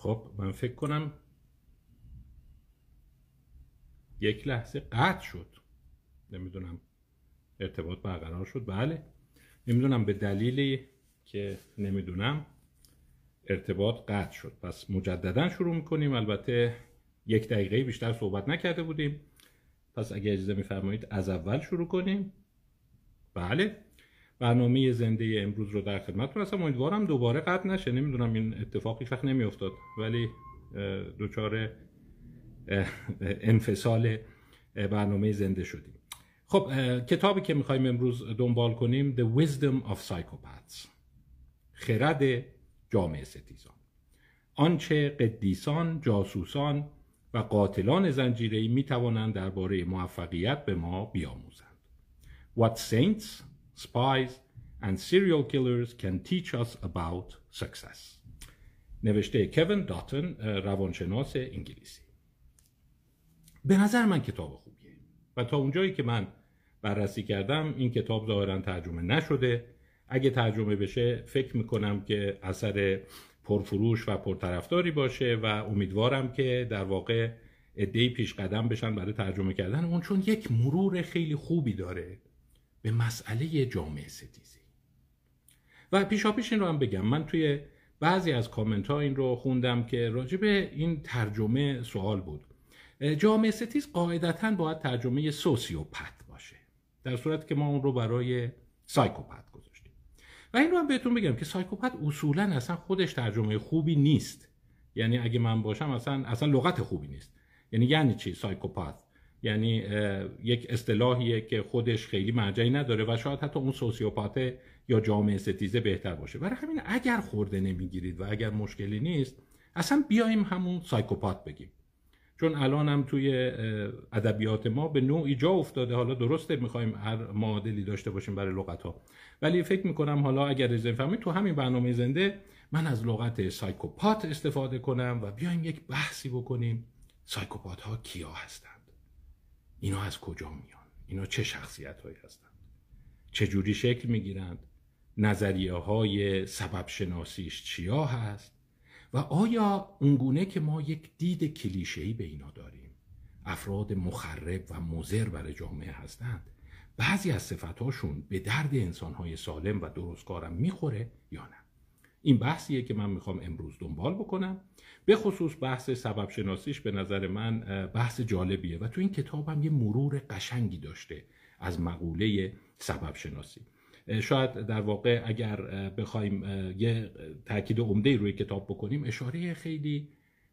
خب من فکر کنم یک لحظه قطع شد. نمی‌دونم ارتباط برقرار شد. بله. نمی‌دونم به دلیلی که نمی‌دونم ارتباط قطع شد. پس مجددا شروع می‌کنیم. البته یک دقیقه بیشتر صحبت نکرده بودیم. پس اگه اجازه میفرمایید از اول شروع کنیم. بله. برنامه زنده امروز رو در خدمتتون هستم. امیدوارم دوباره قطع نشه. نمی‌دونم این اتفاقی وقت نمیافتاد. ولی دچار انفصال برنامه زنده شدیم. خب کتابی که می‌خوایم امروز دنبال کنیم The Wisdom of Psychopaths. خرد جامعه ستیزان. آنچه قدیسان، جاسوسان و قاتلان زنجیره‌ای می توانند درباره موفقیت به ما بیاموزند. What saints, spies and serial killers can teach us about success. نوشته کوین داتن روانشناس انگلیسی. به نظر من کتاب خوبیه و تا اونجایی که من بررسی کردم این کتاب ظاهرا ترجمه نشده اگه ترجمه بشه فکر می‌کنم که اثر پرفروش و پرطرفداری باشه و امیدوارم که در واقع ادهی پیش قدم بشن برای ترجمه کردن اون چون یک مرور خیلی خوبی داره به مسئله جامعه ستیزی. و پیشا پیش این رو هم بگم. من توی بعضی از کامنت ها این رو خوندم که راجب این ترجمه سوال بود. جامعه ستیز قاعدتا باید ترجمه sociopath باشه. در صورت که ما اون رو برای psychopath گذاشتیم. و این رو هم بهتون بگم که psychopath اصولا اصلا خودش ترجمه خوبی نیست. یعنی اگه من باشم اصلا اصلا لغت خوبی نیست. یعنی یعنی چی psychopath؟ یعنی یک اصطلاحیه که خودش خیلی مرجعی نداره و شاید حتی اون sociopath یا جامعه ستیزه بهتر باشه. برای همین اگر خورده نمی‌گیرید و اگر مشکلی نیست اصلا بیایم همون سایکوپات بگیم. چون الان هم توی ادبیات ما به نوعی جا افتاده. حالا درسته می‌خوایم هر معادلی داشته باشیم برای لغت ها ولی فکر می‌کنم حالا اگر از فهمید تو همین برنامه زنده من از لغت سایکوپات استفاده کنم و بیایم یک بحثی بکنیم. سایکوپات ها کیا هستند اینا از کجا میان؟ اینا چه شخصیت هایی هستند چجوری شکل می‌گیرند؟ نظریه های سبب شناسیش چیا هست؟ و آیا اونگونه که ما یک دید کلیشه‌ای به اینا داریم افراد مخرب و مزر برای جامعه هستند بعضی از صفتهاشون به درد انسانهای سالم و درستکارم می‌خوره یا نه؟ این بحثیه که من می‌خوام امروز دنبال بکنم. به خصوص بحث سبب شناسیش به نظر من بحث جالبیه و تو این کتابم یه مرور قشنگی داشته از مقوله سبب شناسی شاید در واقع اگر بخوایم یه تاکید عمده روی کتاب بکنیم اشاره خیلی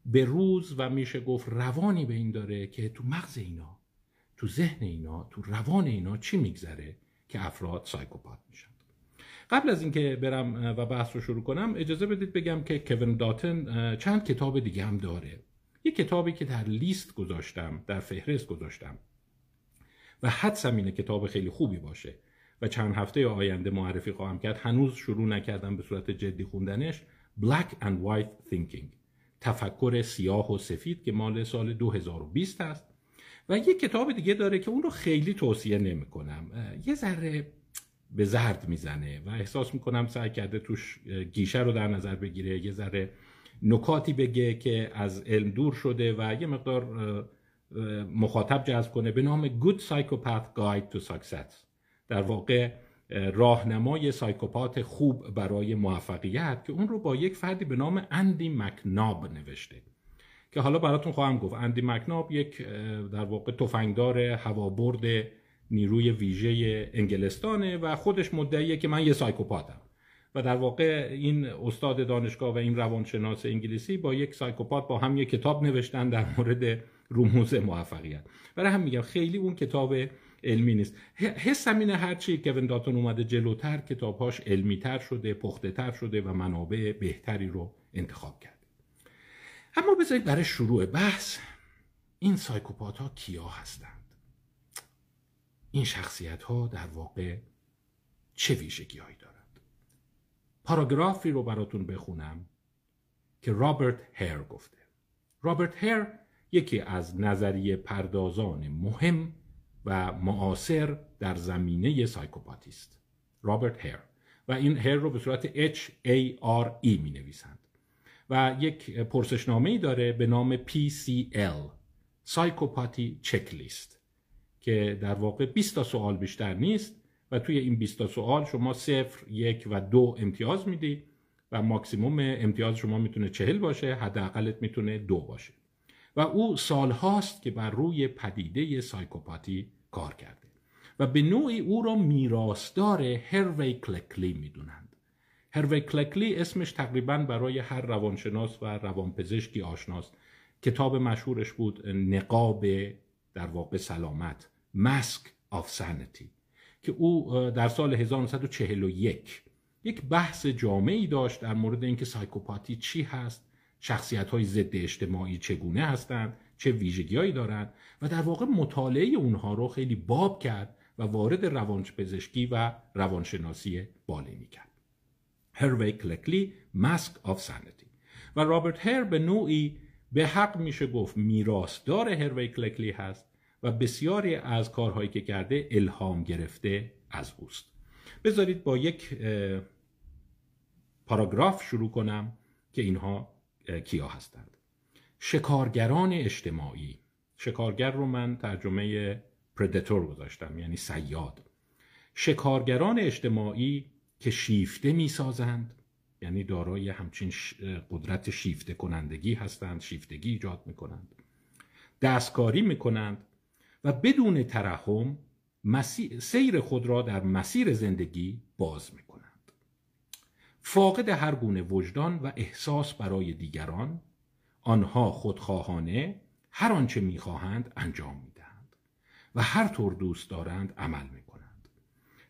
به روز و میشه گفت روانی به این داره که تو مغز اینا تو ذهن اینا تو روان اینا چی میگذره که افراد سایکوپات میشن. قبل از اینکه برم و بحث رو شروع کنم اجازه بدید بگم که کوین داتن چند کتاب دیگه هم داره. یه کتابی که در لیست گذاشتم در فهرست گذاشتم. و حدسم اینه کتاب خیلی خوبی باشه. و چند هفته آینده معرفی خواهم کرد. هنوز شروع نکردم به صورت جدی خوندنش. Black and White Thinking. تفکر سیاه و سفید که مال سال 2020 است. و یه کتاب دیگه داره که اون رو خیلی توصیه نمی کنم یه ذره به زرد می‌زنه و احساس می‌کنم سعی کرده توش گیشه رو در نظر بگیره یه ذره نکاتی بگه که از علم دور شده و یه مقدار مخاطب جذب کنه به نام Good Psychopath Guide to Success. در واقع راهنمای سایکوپات خوب برای موفقیت که اون رو با یک فردی به نام اندی مکناب نوشته. که حالا براتون خواهم گفت اندی مکناب یک در واقع تفنگدار هوابرد نیروی ویژه انگلستانه و خودش مدعیه که من یه سایکوپاتم. و در واقع این استاد دانشگاه و این روانشناس انگلیسی با یک سایکوپات با هم یک کتاب نوشتن در مورد رموز موفقیت. برای هم میگم خیلی اون کتاب علمی نیست. حسم اینه هرچی. کوین داتون اومده جلوتر کتابهاش علمی تر شده پخته تر شده و منابع بهتری رو انتخاب کرده. اما بذارید برای شروع بحث این سایکوپات ها کیا هستند این شخصیت ها در واقع چه ویژگی هایی دارند؟ پاراگرافی رو براتون بخونم که رابرت هیر گفته. رابرت هیر یکی از نظریه پردازان مهم و معاصر در زمینه psychopathy است رابرت هیر. و این هیر رو به صورت H A R E می نویسند و یک پرسشنامه ای داره به نام PCL Psychopathy Checklist که در واقع 20 تا سوال بیشتر نیست و توی این 20 تا سوال شما صفر، یک و دو امتیاز میدی و ماکسیموم امتیاز شما می‌تونه چهل باشه حداقلت می‌تونه دو باشه. و او سالهاست که بر روی پدیده سایکوپاتی کار کرده. و به نوعی او را میراثدار هروی کلکلی می‌دونند. هروی کلکلی اسمش تقریبا برای هر روانشناس و روانپزشکی آشناست. کتاب مشهورش بود نقاب در واقع سلامت. Mask of Sanity که او در سال 1941 یک بحث جامعی داشت در مورد اینکه psychopathy چی هست شخصیت های ضد اجتماعی چگونه هستند چه ویژگیهایی دارند و در واقع مطالعه اونها رو خیلی باب کرد و وارد روانپزشکی و روانشناسی بالینی کرد. هروی کلکلی Mask of Sanity و رابرت هیر به نوعی به حق میشه گفت میراثدار هروی کلکلی هست و بسیاری از کارهایی که کرده الهام گرفته از اوست. بذارید با یک پاراگراف شروع کنم که اینها کیا هستند. شکارگران اجتماعی. شکارگر رو من ترجمه پردتور گذاشتم یعنی سیاد. شکارگران اجتماعی که شیفته می‌سازند یعنی دارای همچین قدرت شیفته کنندگی هستند شیفتگی ایجاد می‌کنند. دستکاری می‌کنند و بدون ترحم سیر خود را در مسیر زندگی باز می‌کنند. فاقد هر گونه وجدان و احساس برای دیگران آنها خودخواهانه هر آنچه می‌خواهند انجام می‌دهند و هر طور دوست دارند عمل می‌کنند.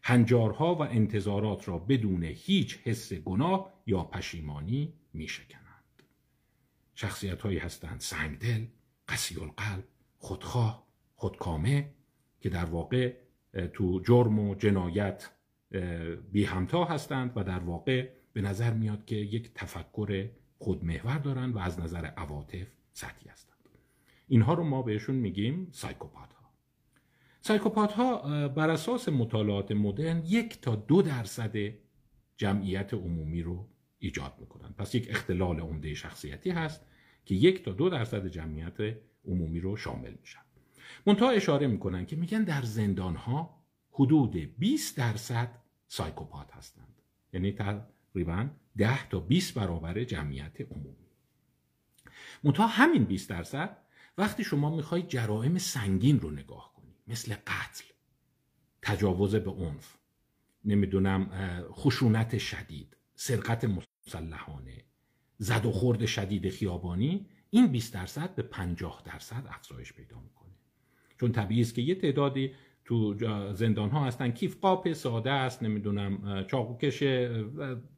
هنجارها و انتظارات را بدون هیچ حس گناه یا پشیمانی میشکنند. شخصیت هایی هستند سنگدل قسی القلب خودخواه خودکامه که در واقع تو جرم و جنایت بی همتا هستند و در واقع به نظر میاد که یک تفکر خودمحور دارند و از نظر عواطف سطحی هستند. اینها رو ما بهشون میگیم سایکوپات ها سایکوپات ها بر اساس مطالعات مدرن یک تا دو درصد جمعیت عمومی رو ایجاد می‌کنند پس یک اختلال عمده شخصیتی هست که یک تا دو درصد جمعیت عمومی رو شامل میشن. منتها اشاره می‌کنن که میگن در زندان ها حدود 20 درصد سایکوپات هستند. یعنی تقریبا 10 تا 20 برابر جمعیت عمومی. منتها همین 20 درصد وقتی شما می‌خوای جرائم سنگین رو نگاه کنی مثل قتل تجاوز به عنف نمی‌دونم خشونت شدید سرقت مسلحانه زد و خورد شدید خیابانی این 20 درصد به 50 درصد افزایش پیدا می‌کنه. چون طبیعی است که یه تعدادی تو زندان ها هستن. کیف قاپ ساده است نمی‌دونم چاقوکش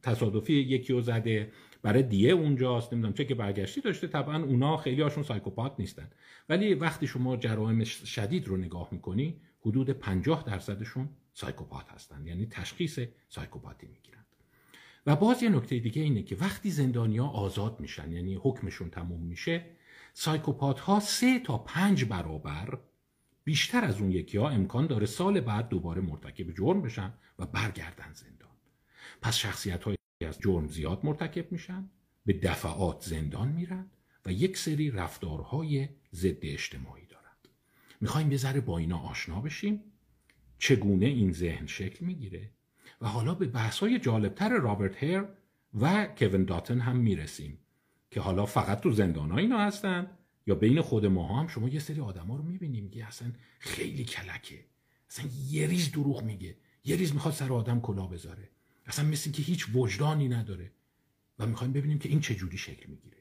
تصادفی یکی رو زده برای دیه اونجاست نمی‌دونم چه که برگشتی داشته. طبعا اونا خیلی هاشون سایکوپات نیستن. ولی وقتی شما جرائم شدید رو نگاه می‌کنی حدود 50 درصدشون سایکوپات هستن. یعنی تشخیص سایکوپاتی می‌گیرند و باز یه نکته دیگه اینه که وقتی زندانیا آزاد میشن یعنی حکمشون تموم میشه سایکوپات ها سه تا پنج برابر بیشتر از اون یکی ها امکان داره سال بعد دوباره مرتکب جرم بشن و برگردن زندان. پس شخصیت های از جرم زیاد مرتکب میشن به دفعات زندان میرن و یک سری رفتارهای ضد اجتماعی دارند. می‌خوایم یه ذره با اینا آشنا بشیم. چگونه این ذهن شکل می‌گیره؟ و حالا به بحثای جالبتر رابرت هیر و کوین داتن هم می‌رسیم که حالا فقط تو زندان ها اینا هستند یا بین خود ما هم شما یه سری آدما رو می‌بینیم که اصلا خیلی کلکه. اصلا یه ریز دروغ میگه. یه ریز می‌خواد سر آدم کلاه بذاره. اصلا مثل که هیچ وجدانی نداره. و می‌خوایم ببینیم که این چه جوری شکل می‌گیره.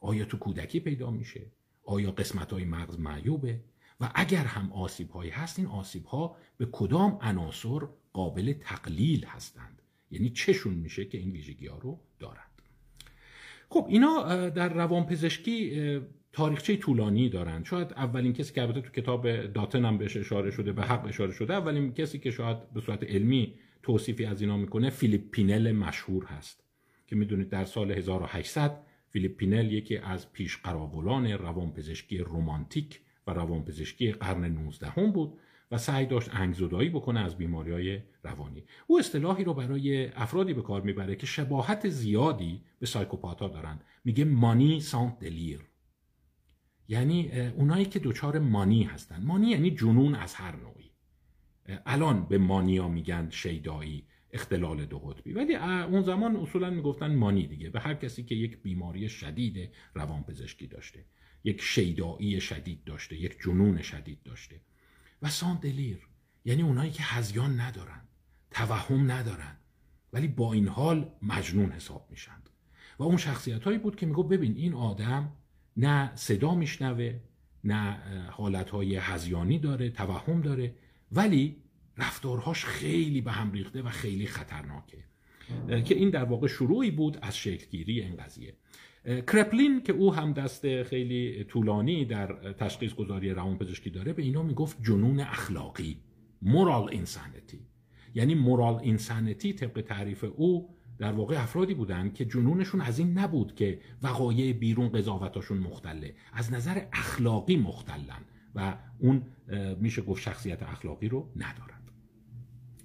آیا تو کودکی پیدا میشه؟ آیا قسمت های مغز معیوبه؟ و اگر هم آسیب هایی هست این آسیب ها به کدام عناصر قابل تقلیل هستند؟ یعنی چشون میشه که این ویژگی ها رو دارند. خب اینا در روانپزشکی تاریخچه طولانی دارند شاید اولین کسی که البته تو کتاب داتن هم بهش اشاره شده به حق اشاره شده اولین کسی که شاید به صورت علمی توصیفی از اینا می‌کنه فیلیپ پینل مشهور هست. که می‌دونید در سال 1800 فیلیپ پینل یکی از پیش قراولان روانپزشکی رومانتیک و روانپزشکی قرن 19 هم بود و سعی داشت انگزدایی بکنه از بیماری های روانی. او اصطلاحی رو برای افرادی به کار می‌بره که شباهت زیادی به psychopath ا دارن. میگه manie sans délire. یعنی اونایی که دچار مانی هستن. مانی یعنی جنون از هر نوعی. الان به مانیا میگن شیدایی اختلال دو قطبی. ولی اون زمان اصولا می‌گفتن مانی دیگه. به هر کسی که یک بیماری شدید روانپزشکی داشته یک شیدایی شدید داشته یک جنون شدید داشته. و سان دلیر یعنی اونایی که هزیان ندارن توهم ندارن ولی با این حال مجنون حساب میشند و اون شخصیت هایی بود که میگو ببین این آدم نه صدا میشنوه نه حالتهای هزیانی داره توهم داره ولی رفتارهاش خیلی به هم ریخته و خیلی خطرناکه. که این در واقع شروعی بود از شکلگیری این قضیه. کرپلین که او هم دست خیلی طولانی در تشخیص گذاری روان پزشکی داره به اینا می‌گفت جنون اخلاقی مورال اینسانیتی یعنی مورال اینسانیتی طبق تعریف او در واقع افرادی بودن که جنونشون از این نبود که وقایع بیرون قضاوتاشون مختله از نظر اخلاقی مختلن و اون میشه گفت شخصیت اخلاقی رو ندارند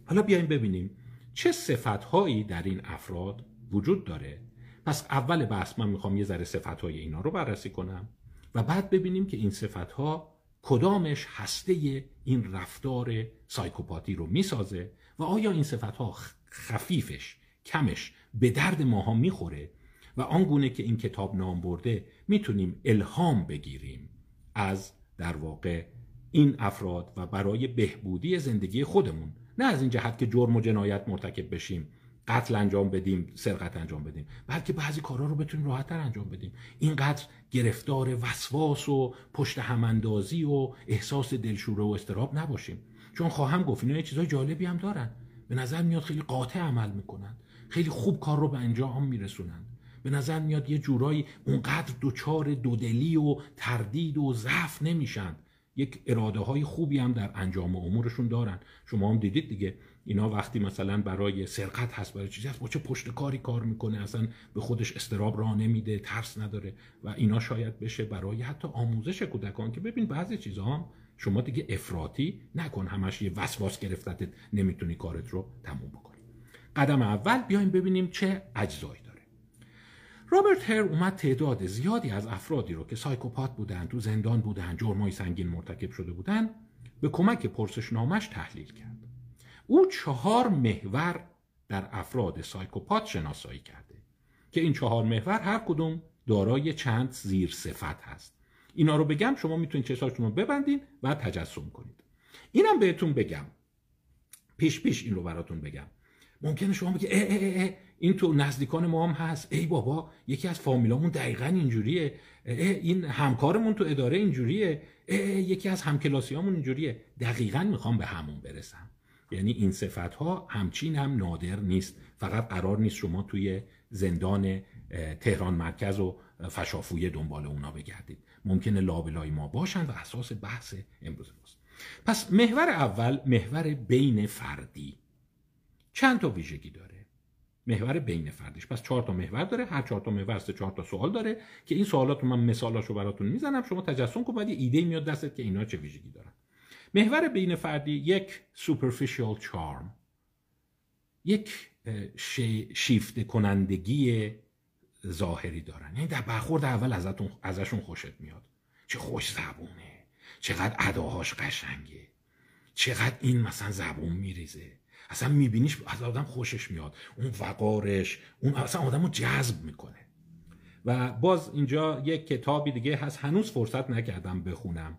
حالا بیایم ببینیم چه صفتهایی در این افراد وجود داره. پس اول بحث من می‌خوام یه ذره صفتهای اینا رو بررسی کنم و بعد ببینیم که این صفتها کدامش هسته این رفتار سایکوپاتی رو می‌سازه و آیا این صفتها خفیفش کمش به درد ماها می‌خوره و آنگونه که این کتاب نام برده می‌تونیم الهام بگیریم. از در واقع این افراد و برای بهبودی زندگی خودمون نه از این جهت که جرم و جنایت مرتکب بشیم قتل انجام بدیم سرقت انجام بدیم بلکه بعضی کارها رو بتونیم راحتتر انجام بدیم. اینقدر گرفتار وسواس و پشت هماندازی و احساس دلشوره و استراب نباشیم. چون خواهم گفت اینا چیزای جالبی هم دارن. به نظر میاد خیلی قاطع عمل می‌کنن. خیلی خوب کار رو به انجام میرسونن. به نظر میاد یه جورایی اونقدر دوچار دودلی و تردید و ضعف نمیشن. یک اراده های خوبی هم در انجام امورشون دارن. شما هم دیدید دیگه. اینا وقتی مثلا برای سرقت هست برای چیزی هست با چه پشت کاری کار می‌کنه اصلا به خودش استراب راه نمیده ترس نداره و اینا شاید بشه برای حتی آموزش کودکان که ببین بعضی چیزها هم شما دیگه افراطی نکن همش یه وسواس گرفتت نمی‌تونی کارت رو تموم بکنی. قدم اول بیایم ببینیم چه اجزایی داره. رابرت هر اومد تعداد زیادی از افرادی رو که سایکوپات بودن تو زندان بودن جرمای سنگین مرتکب شده بودن به کمک پرسشنامش تحلیل کرد. او چهار محور در افراد سایکوپات شناسایی کرده که این چهار محور هر کدوم دارای چند زیر صفت هست. اینا رو بگم شما می‌تونید چشاتون رو ببندین و تجسم کنید. اینم بهتون بگم. پیش پیش این رو براتون بگم. ممکنه شما بگید اه اه اه این تو نزدیکان ما هم هست. ای بابا یکی از فامیلامون دقیقا اینجوریه. این همکارمون تو اداره اینجوریه. یکی از همکلاسیامون اینجوریه. دقیقا می‌خوام به همون برسم. یعنی این صفت ها همچین هم نادر نیست. فقط قرار نیست شما توی زندان تهران مرکز و فشافوی دنبال اونا بگردید. ممکنه لابلای ما باشند و اساس بحث امروز ماست. پس محور اول محور بین فردی. چند تا ویژگی داره؟ محور بین فردیش. پس چهار تا محور داره هر چهار تا محور سه چهار تا سوال داره که این سوالات رو من مثالاشو براتون می‌زنم شما تجسم کن بعد ایده میاد دستت که اینا چه ویژگی دارن. محور بین فردی یک superficial charm یک شیفته کنندگی ظاهری دارن. یعنی در برخورد اول ازتون ازشون خوشت میاد. چه خوش زبونه چقدر اداهاش قشنگه چقدر این مثلا زبون میریزه. اصلا میبینیش از آدم خوشش میاد. اون وقارش اون اصلا آدم رو جذب می‌کنه. و باز اینجا یک کتابی دیگه هست. هنوز فرصت نکردم بخونم.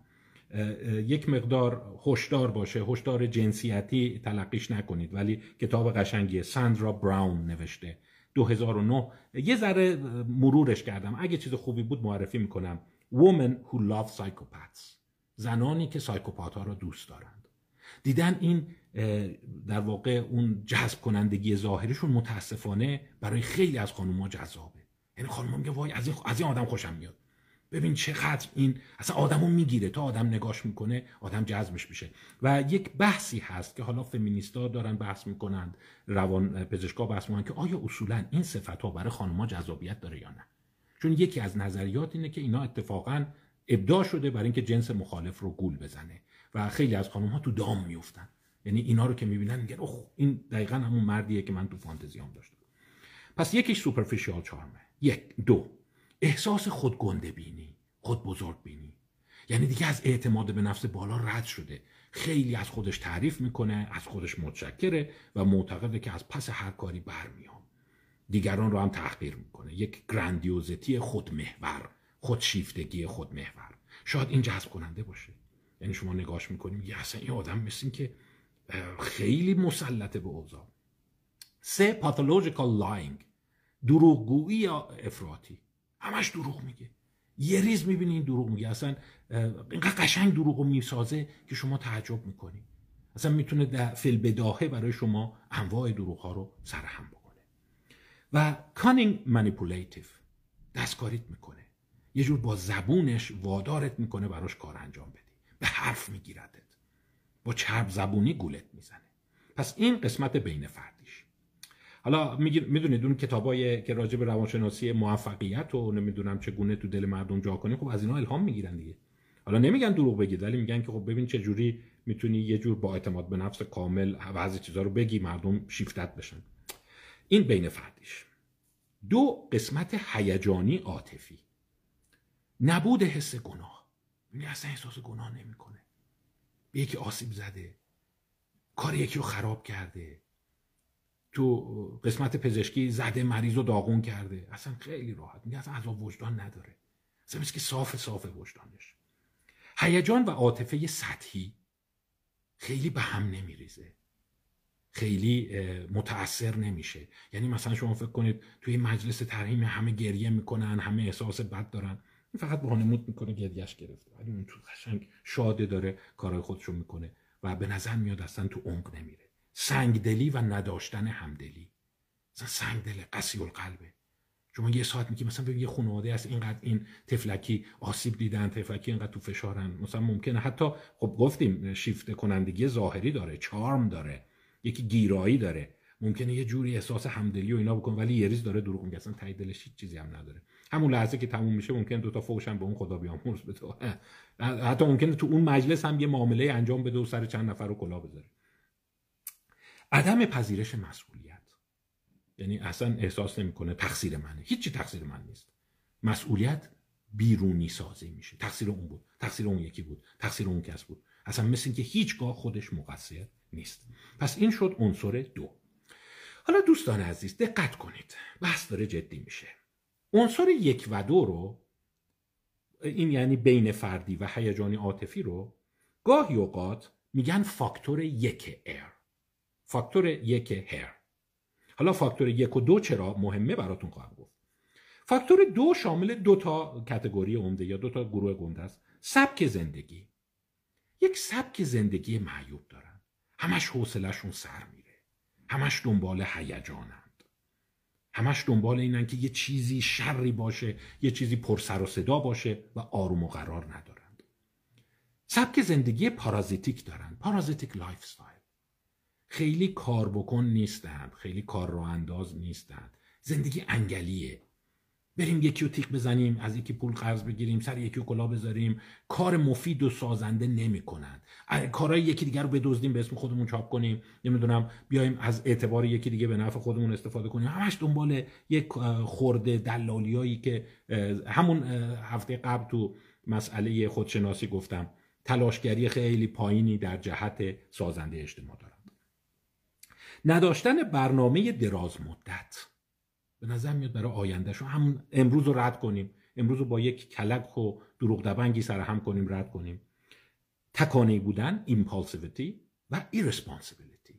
یک مقدار هشدار باشه. هشدار جنسیتی تلقیش نکنید ولی کتاب قشنگیه. ساندرا براون نوشته. 2009 یه ذره مرورش کردم. اگه چیز خوبی بود معرفی می‌کنم. Women who love psychopaths. زنانی که سایکوپات ها را دوست دارند. دیدن این در واقع اون جذب کنندگی ظاهریشون متاسفانه برای خیلی از خانوما جذابه. یعنی خانوما میگه وای از این, از این آدم خوشم میاد. ببین چقدر این اصلا آدمو می‌گیره. تا آدم نگاش می‌کنه آدم جذبش میشه. و یک بحثی هست که حالا فمینیستا دارن بحث می‌کنند روان پزشکا بحث می‌کنن که آیا اصولا این صفت ها برای خانمها جذابیت داره یا نه؟ چون یکی از نظریات اینه که اینا اتفاقا ابداع شده برای اینکه جنس مخالف رو گول بزنه. و خیلی از خانم ها تو دام میفتن یعنی اینا رو که می‌بینن میگن اوه این دقیقا همون مردیه که من تو فانتزیام داشتم. پس یکیش سوپرفیشیال چارمه. یک دو احساس خود گنده بینی خود بزرگ بینی. یعنی دیگه از اعتماد به نفس بالا رد شده. خیلی از خودش تعریف می‌کنه از خودش متشکره و معتقده که از پس هر کاری برمیام. دیگران رو هم تحقیر می‌کنه. یک grandiosity خودمحور خودشیفتگی خودمحور. شاید این جذب کننده باشه. یعنی شما نگاش می‌کنیم یه اصلا این آدم مثل که خیلی مسلطه به اوضاع. سه pathological lying دروغگویی یا افراطی. همش دروغ میگه. یه ریز می‌بینی این دروغ میگه. اصلا اینقدر قشنگ دروغ می‌سازه که شما تعجب می‌کنی. اصلا می‌تونه در فی البداهه برای شما انواع دروغ ها رو سرهم بکنه. و cunning manipulative دستکاریت می‌کنه. یه جور با زبونش وادارت می‌کنه براش کار انجام بدی. به حرف میگیردت با چرب زبونی گولت می‌زنه. پس این قسمت بین فردیش. حالا می‌دونید اون کتابایی که راجع به روانشناسی موفقیت و نمی‌دونم چگونه تو دل مردم جا کنه خب از اینا الهام می‌گیرن دیگه. حالا نمیگن دروغ بگید ولی میگن که خب ببین چه جوری می‌تونی یه جور با اعتماد به نفس کامل بعضی چیزا رو بگی مردم شیفتت بشن. این بین فردیش. دو قسمت هیجانی عاطفی. نبود حس گناه. یعنی اصلا احساس گناه نمی‌کنه. یکی آسیب زده. کار یکی رو خراب کرده. تو قسمت پزشکی زده مریض رو داغون کرده. اصلا خیلی راحت. میگه اصلا عذاب وجدان نداره. اصلا که صاف صاف وجدانش. هیجان و عاطفه سطحی خیلی به هم نمیریزه. خیلی متاثر نمیشه. یعنی مثلا شما فکر کنید توی مجلس ترحیم همه گریه می‌کنن همه احساس بد دارن. فقط بهانه‌موت می‌کنه گریهش گرفته. ولی اون تو قشنگ شاده داره کارهای خودشو می‌کنه و به نظر میاد اصلا تو عمق نمیره. سنگدلی و نداشتن همدلی. مثلا سنگدل قسی القلبه. شما یه ساعت میگی مثلا یه خانواده است اینقدر این تفلکی آسیب دیدن تفلکی اینقدر تو فشارن. مثلا ممکنه. حتی خب گفتیم شیفت کنندگی ظاهری داره چارم داره یکی گیرایی داره. ممکنه یه جوری احساس همدلی و اینا بکنه ولی یه داره دروغ میگه. اصلا تایید دلش هیچ چیزی هم نداره. همون لحظه که تموم میشه ممکن دو تا فوشن به اون خدا بیامرز بده. حتی ممکنه تو اون مجلس هم یه معامله انجام بده و سر چند نفر رو کلا بذاره. عدم پذیرش مسئولیت. یعنی اصلا احساس نمی‌کنه تقصیر منه. هیچی تقصیر من نیست. مسئولیت بیرونی سازی میشه. تقصیر اون بود. تقصیر اون یکی بود. تقصیر اون کس بود. اصلا مثل که هیچگاه خودش مقصر نیست. پس این شد عنصر دو. حالا دوستان عزیز دقت کنید. بحث داره جدی میشه. عنصر یک و دو رو این یعنی بین فردی و هیجانی عاطفی رو گاهی اوقات میگن فاکتور یک ایر فاکتور یک هر حالا فاکتور یک و دو چرا مهمه براتون خواهم گفت. فاکتور دو شامل دو تا کتگوری عمده یا دو تا گروه گنده است. سبک زندگی. یک سبک زندگی معیوب دارن. همش حوصلهشون سر میره. همش دنبال هیجانند همش دنبال اینن که یه چیزی شری باشه یه چیزی پر سر و صدا باشه و آروم و قرار ندارند. سبک زندگی parasitic دارن parasitic lifestyle. خیلی کار بکن نیستند خیلی کار راه انداز نیستند. زندگی انگلیه. بریم یکی رو تیغ بزنیم از یکی پول قرض بگیریم سر یکی کلاه بذاریم. کار مفید و سازنده نمی کنند کارهای یکی دیگر رو بدزدیم به اسم خودمون چاپ کنیم. نمی‌دونم بیایم از اعتبار یکی دیگه به نفع خودمون استفاده کنیم. همش دنبال یک خورده دلالیایی که همون هفته قبل تو مسئله خودشناسی گفتم. تلاشگری خیلی پایینی در جهت سازنده اجتماع دارن. نداشتن برنامه دراز مدت. به نظر میاد برای آیندهش همون امروز رو رد کنیم. امروز رو با یک کلک و دروغ دبنگی سر هم کنیم رد کنیم. تکانه‌ای بودن impulsivity و irresponsibility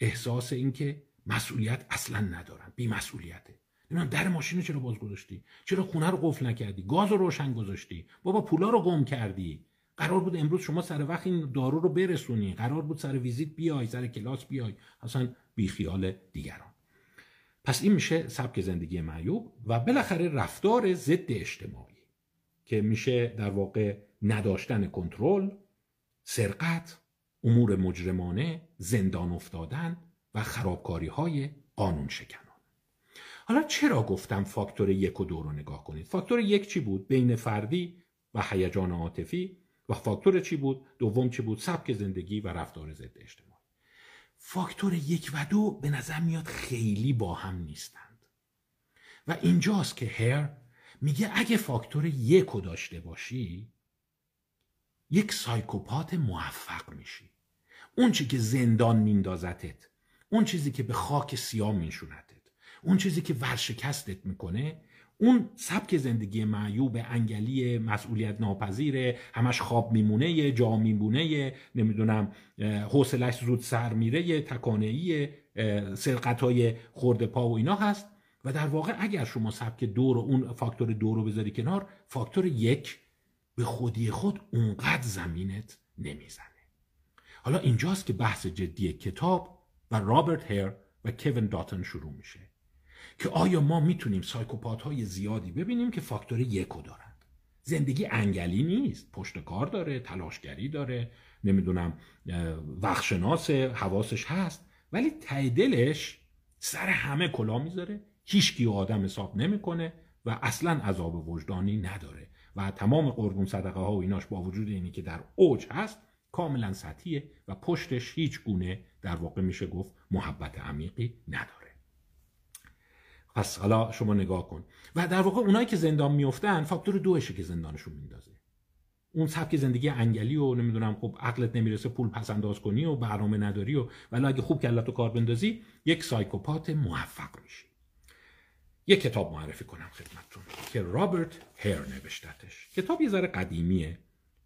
احساس اینکه مسئولیت اصلا ندارن بی مسئولیته. نمی‌دونم در ماشین چرا باز گذاشتی؟ چرا خونه رو قفل نکردی؟ گاز رو روشن گذاشتی؟ بابا پولا رو گم کردی. قرار بود امروز شما سر وقت این دارو رو برسونی. قرار بود سر ویزیت بیای سر کلاس بیای. اصلا بیخیال دیگران. پس این میشه سبک زندگی معیوب و بالاخره رفتار ضد اجتماعی که میشه در واقع نداشتن کنترل سرقت امور مجرمانه زندان افتادن و خرابکاری های قانون شکنان. حالا چرا گفتم فاکتور یک و دو رو نگاه کنید؟ فاکتور یک چی بود؟ بین فردی و هیجان عاطفی. و فاکتور چی بود؟ دوم چی بود؟ سبک زندگی و رفتار ضد اجتماعی. فاکتور یک و دو به نظر میاد خیلی با هم نیستند. و اینجاست که هر میگه اگه فاکتور یک رو داشته باشی یک سایکوپات موفق میشی. اون چی که زندان میندازتت اون چیزی که به خاک سیاه میشونتت اون چیزی که ورشکستت می‌کنه اون سبک زندگی معیوب انگلی مسئولیت ناپذیره همش خواب میمونه جا میمونه نمی‌دونم حوصلش زود سر میره تکانهی سرقت های خورده پا و اینا هست. و در واقع اگر شما سبک دو رو اون فاکتور دو رو بذاری کنار فاکتور یک به خودی خود اونقدر زمینت نمی‌زنه. حالا اینجاست که بحث جدی کتاب و رابرت هیر و کوین داتن شروع میشه. که آیا ما می‌تونیم سایکوپات های زیادی ببینیم که فاکتور یکو دارند؟ زندگی انگلی نیست. پشت کار داره تلاشگری داره نمی‌دونم وقتشناس حواسش هست ولی دلش سر همه کلا می‌ذاره. هیچکی آدم حساب نمی‌کنه و اصلا عذاب وجدانی نداره. و تمام قربون صدقه ها و ایناش با وجود اینی که در اوج هست کاملا سطحیه و پشتش هیچ گونه در واقع میشه گفت محبت عمیقی نداره. پس حالا شما نگاه کن. و در واقع اونایی که زندان میفتن فاکتور دوشه که زندانشون میندازه. اون سبک زندگی انگلی و نمی‌دونم خب عقلت نمی‌رسه پول پس انداز کنی و برنامه نداری و ولی اگه خوب کلتو کار بندازی یک سایکوپات موفق میشی. یک کتاب معرفی کنم خدمتتون که رابرت هیر نوشتتش. کتاب یه ذره قدیمیه.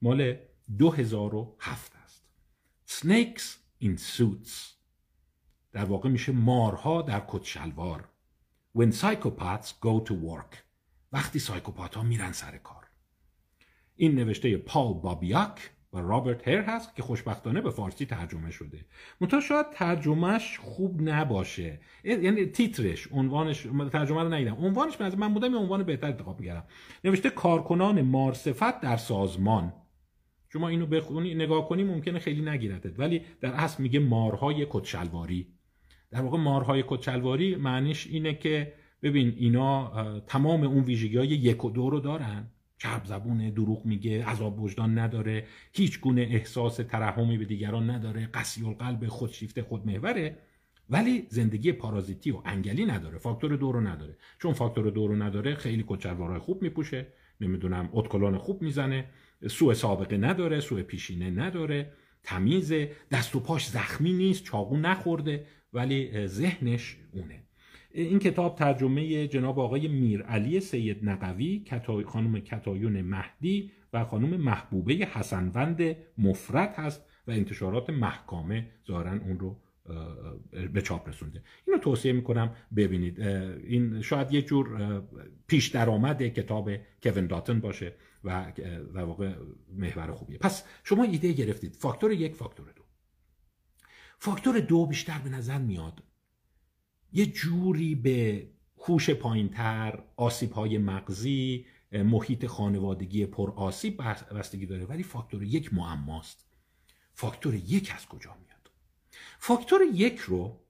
مال 2007 است. Snakes in Suits. در واقع میشه مارها در کت شلوار. When psychopaths go to work وقتی psychopath ها میرن سر کار. این نوشته پال بابیاک و رابرت هیر هست که خوشبختانه به فارسی ترجمه شده. منتها شاید ترجمهش خوب نباشه. یعنی تیترش عنوانش ترجمه رو ندیدم. عنوانش من من بودم یه عنوان بهتر انتخاب می‌کردم. نوشته کارکنان مارصفت در سازمان. شما اینو بخونی نگاه کنی ممکنه خیلی نگیرتت ولی در اصل میگه مارهای کتشلواری. در واقع مارهای کچلواری معنیش اینه که ببین اینا تمام اون ویژگی های یک و دو رو دارن. چرب زبونه دروغ میگه عذاب وجدان نداره هیچ گونه احساس ترحمی به دیگران نداره قسی القلب خودشیفته خودمحوره. ولی زندگی پارازیتی و انگلی نداره فاکتور دو رو نداره. چون فاکتور دو رو نداره خیلی کچلوارای خوب میپوشه نمی‌دونم اتکلان خوب می‌زنه سوء سابقه نداره سوء پیشینه نداره تمیز دست و پاش زخمی نیست چاقو نخورده. ولی ذهنش اونه. این کتاب ترجمه جناب آقای میرعلی سید نقوی خانم کتایون مهدی و خانم محبوبه حسنوند مفرد هست و انتشارات محکامه ظاهرا اون رو به چاپ رسونده. اینو توصیه می‌کنم ببینید. این شاید یه جور پیش درآمد کتاب کوین داتن باشه و در واقع محور خوبیه. پس شما ایده گرفتید. فاکتور یک فاکتور فاکتور دو بیشتر به نظر میاد. یه جوری به هوش پایینتر آسیب های مغزی محیط خانوادگی پر آسیب بستگی داره ولی فاکتور یک معماست. فاکتور یک از کجا میاد؟ فاکتور یک رو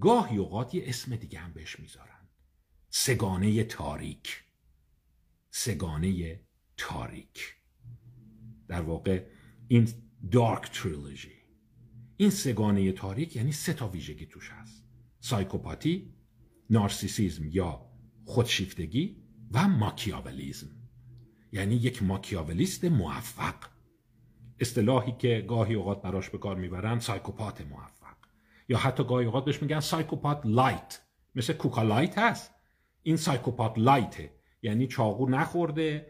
گاهی اوقات یه اسم دیگه هم بهش می‌ذارن. سگانه تاریک. سگانه تاریک. در واقع این دارک تریلوژی. این سگانه تاریک یعنی سه تا ویژگی توش هست. سایکوپاتی نارسیسیزم یا خودشیفتگی و ماکیاولیزم. یعنی یک ماکیاولیست موفق. اصطلاحی که گاهی اوقات براش به کار می‌برن psychopath موفق. یا حتی گاهی اوقات بهش میگن psychopath light. مثل Coca Light هست. این psychopath light ه. یعنی چاقو نخورده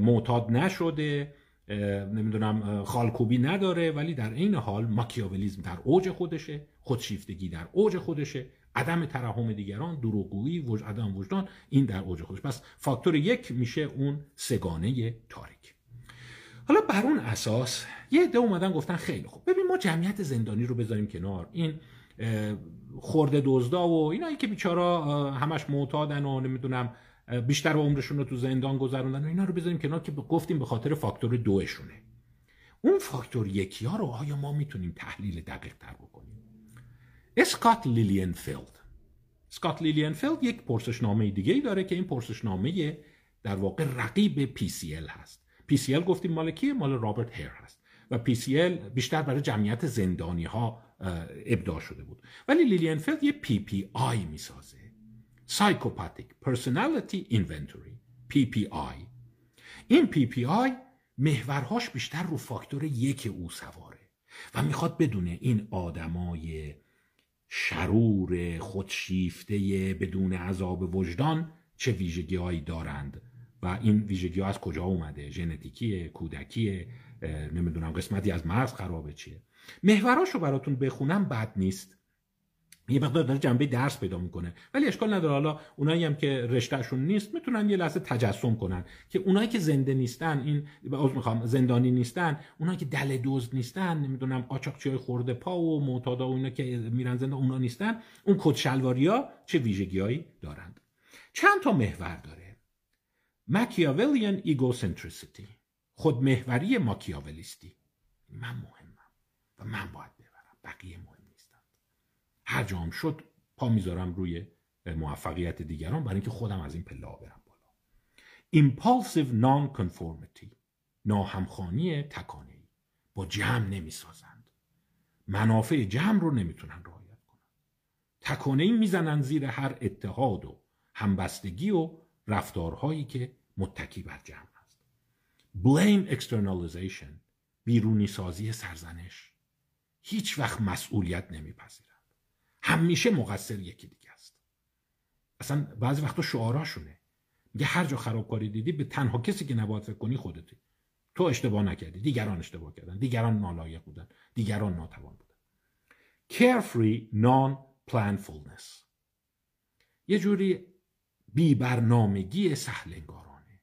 معتاد نشده نمی‌دونم خالکوبی نداره ولی در عین حال ماکیاولیزم در اوج خودشه خودشیفتگی در اوج خودشه عدم ترحم دیگران دروغگویی وج... عدم وجدان این در اوج خودش. پس فاکتور یک میشه اون سه‌گانه تاریک. حالا بر اون اساس یه عده اومدن گفتن خیلی خوب. ببین ما جمعیت زندانی رو بذاریم کنار. این خورده دزدا و اینایی که بیچارا همش معتادن و نمی‌دونم بیشتر عمرشون رو تو زندان گذروندن و اینا رو بذاریم کنار که گفتیم به خاطر فاکتور دوشونه. اون فاکتور یکی ها رو آیا ما می‌تونیم تحلیل دقیق تر بکنیم؟ اسکات لیلینفیلد. اسکات لیلینفیلد یک پرسشنامه دیگه ای داره که این پرسشنامه در واقع رقیب PCL هست. PCL گفتیم مال کیه؟ مال رابرت هیر هست. و PCL بیشتر برای جمعیت زندانی ها ابداع شده بود. ولی لیلینفلد یه PPI می‌سازه. Psychopathic Personality Inventory PPI این PPI محورهاش بیشتر رو فاکتور یک او سواره و می‌خواد بدونه این آدمای شرور خودشیفته بدون عذاب وجدان چه ویژگی دارند و این ویژگی ها از کجا اومده؟ ژنتیکیه کودکیه نمی‌دونم قسمتی از مغز خرابه چیه؟ محوراش رو براتون بخونم بد نیست. یه مقدار داره جنبه درس پیدا می‌کنه. ولی اشکال نداره. حالا اونایی هم که رشتهشون نیست می‌تونن یه لحظه تجسم کنن که اونایی که زنده نیستن این عذر می‌خوام زندانی نیستن اونایی که دل دزد نیستن نمی‌دونم قاچاقچی های خورده پا و معتادا و اینا که میرن زنده اونا نیستن. اون کد ها چه ویژگیهایی دارند؟ چند تا محور داره. Machiavellian egocentricity خودمحوری ماکیاولیستی. من مهمم و من باید ببرم. بقیه مهم. هر جام شد پا می‌ذارم روی موفقیت دیگران برای اینکه خودم از این پله برم بالا. Impulsive non-conformity ناهمخوانی تکانه با جمع نمی‌سازند. منافع جمع رو نمی‌تونن رعایت کنن. تکانه می‌زنن زیر هر اتحاد و همبستگی و رفتارهایی که متکی بر جمع هست. Blame externalization بیرونی سازی سرزنش. هیچ وقت مسئولیت نمیپذیرند همیشه مقصر یکی دیگه است. اصلا بعضی وقتا شعاراشونه. میگه هر جا خرابکاری دیدی به تنها کسی که نباید فکر کنی خودتی. تو اشتباه نکردی. دیگران اشتباه کردن. دیگران نالایق بودن. دیگران ناتوان بودن. Carefree non planfulness یه جوری بی برنامگی سهلنگارانه.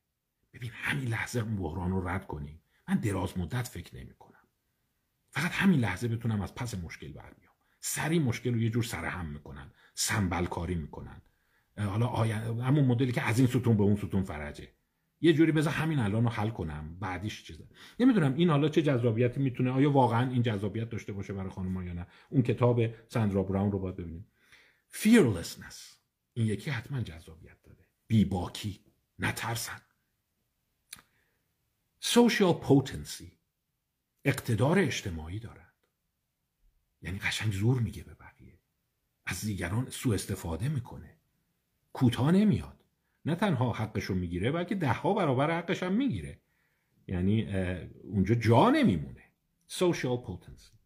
ببین همین لحظه بحران رو رد کنیم من دراز مدت فکر نمی کنم فقط همین لحظه بتونم از پس مشکل برمیام. سری مشکل رو یه جور سرهم می‌کنن سنبل کاری می‌کنن. حالا همون مدلی که از این ستون به اون ستون فرجه. یه جوری بذار همین الان رو حل کنم بعدیش چیزه نمی‌دونم این حالا چه جذابیتی می‌تونه آیا واقعا این جذابیت داشته باشه برای خانم یا نه؟ اون کتاب سندرا براون رو باید ببینیم. Fearlessness. این یکی حتما جذابیت داره. بیباکی. نترسن. Social potency. اقتدار اجتماعی دارند یعنی قشنگ زور میگه به بقیه. از دیگران سوء استفاده می‌کنه. کوتاه نمیاد. نه تنها حقشو می‌گیره بلکه دهها برابر حقش هم می‌گیره. یعنی اونجا جا نمیمونه. Social potency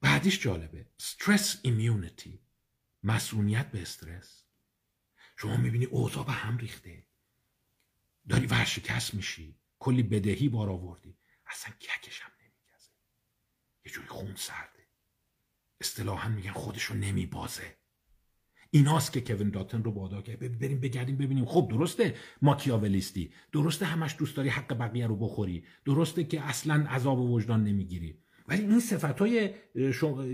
بعدیش جالبه. Stress immunity. مسئولیت به استرس. شما می‌بینی اوضاع به هم ریخته. داری ورشکست میشی. کلی بدهی بار آوردی اصلا ککش هم نمیگزه. یه جوری خون سرده اصطلاحا میگن خودشو نمیبازه. ایناست که کوین داتن رو بادا که بریم بگردیم ببینیم. خب درسته ماکیاولیستی. درسته همش دوست داری حق بقیه رو بخوری. درسته که اصلا عذاب و وجدان نمی‌گیری. ولی این صفت های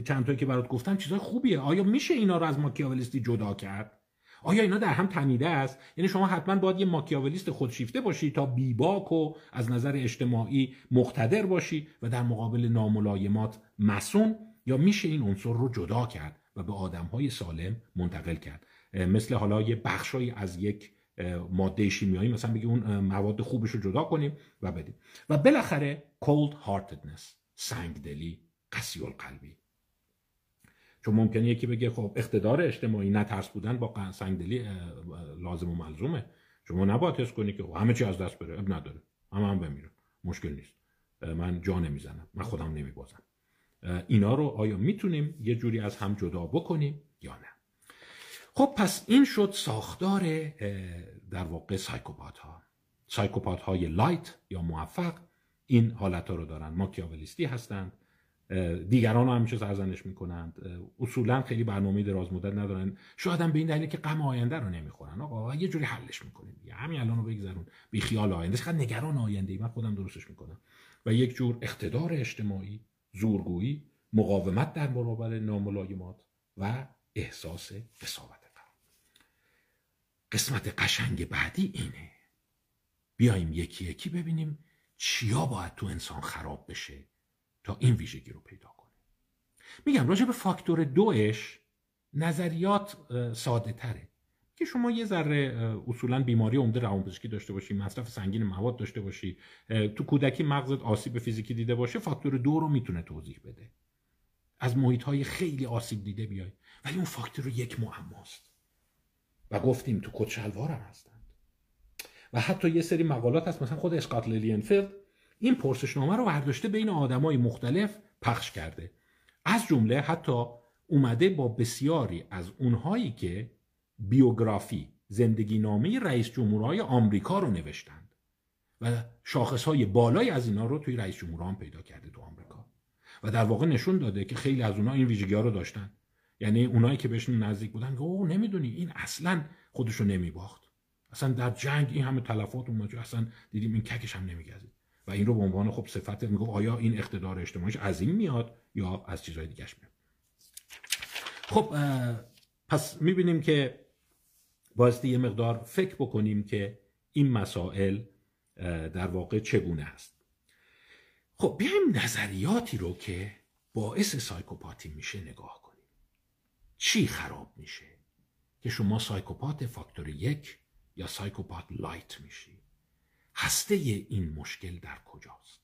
چند تایی که برات گفتم چیزای خوبیه. آیا میشه اینا رو از ماکیاولیستی جدا کرد؟ آیا اینا در هم تنیده است؟ یعنی شما حتما باید یه ماکیاولیست خودشیفته باشی تا بیباک و از نظر اجتماعی مقتدر باشی و در مقابل ناملایمات مسون. یا میشه این عنصر رو جدا کرد و به آدمهای سالم منتقل کرد؟ مثل حالا یه بخشایی از یک ماده شیمیایی مثلا بگی اون مواد خوبش رو جدا کنیم و بدیم. و بالاخره cold heartedness سنگدلی قسی القلبی چون ممکنه یکی بگه خب اقتدار اجتماعی نترس بودن با سنگدلی لازم و ملزومه. شما نباید حس کنی که خب همه چی از دست بره اب نداره. همه هم بمیرن. مشکل نیست. من جا نمی‌زنم. من خودم نمیبازم. اینا رو آیا می‌تونیم یه جوری از هم جدا بکنیم یا نه؟ خب پس این شد ساختار در واقع psychopath ها psychopath های light یا موفق این حالت ها رو دارن. ماکیاولیستی هستند. دیگران رو همیشه سرزنش می‌کنند. اصولا خیلی برنامه دراز مدت ندارن. شاید هم به این دلیل که غم آینده رو نمی‌خورن. آقا یه جوری حلش می‌کنیم. دیگه همین الان رو بگذرون. بی خیال آینده. چقدر نگران آینده ای من خودم درستش می‌کنم. و یک جور اقتدار اجتماعی زورگویی مقاومت در برابر ناملایمات و احساس قصاوت قسمت قشنگ بعدی اینه. بیایم یکی یکی ببینیم چیا باید تو انسان خراب بشه تا این ویژگی رو پیدا کنه. میگم راجع به فاکتور دوش نظریات ساده تره که شما یه ذره اصولا بیماری عمده روانپزشکی داشته باشی مصرف سنگین مواد داشته باشی تو کودکی مغزت آسیب فیزیکی دیده باشه فاکتور دو رو می‌تونه توضیح بده. از محیط های خیلی آسیب دیده بیای. ولی اون فاکتور یک معماست و گفتیم تو کت شلوارم هستند. و حتی یه سری مقالات هست مثلا خود اسکات لیلینفلد این پرسشنامه رو برداشته بین آدمای مختلف پخش کرده. از جمله حتی اومده با بسیاری از اونهایی که بیوگرافی زندگی نامه رئیس جمهورهای آمریکا رو نوشتند و شاخص های بالای از اینا رو توی رئیس جمهوران پیدا کرده تو آمریکا. و در واقع نشون داده که خیلی از اونها این ویژگی ها رو داشتن. یعنی اونایی که بهشون نزدیک بودن که او نمی‌دونی این اصلا خودشو نمیباخت. اصلا در جنگ این همه تلفات اومد اصلا دیدیم این ککش هم نمیگزید. و این رو به عنوان خب صفت میگه آیا این اقتدار اجتماعیش از این میاد یا از چیزهای دیگهش میاد؟ خب پس می‌بینیم که بایستی یه مقدار فکر بکنیم که این مسائل در واقع چگونه است. خب بیایم نظریاتی رو که باعث psychopathy میشه نگاه کنیم. چی خراب میشه؟ که شما psychopath فاکتور یک یا psychopath lite میشی. هسته این مشکل در کجاست؟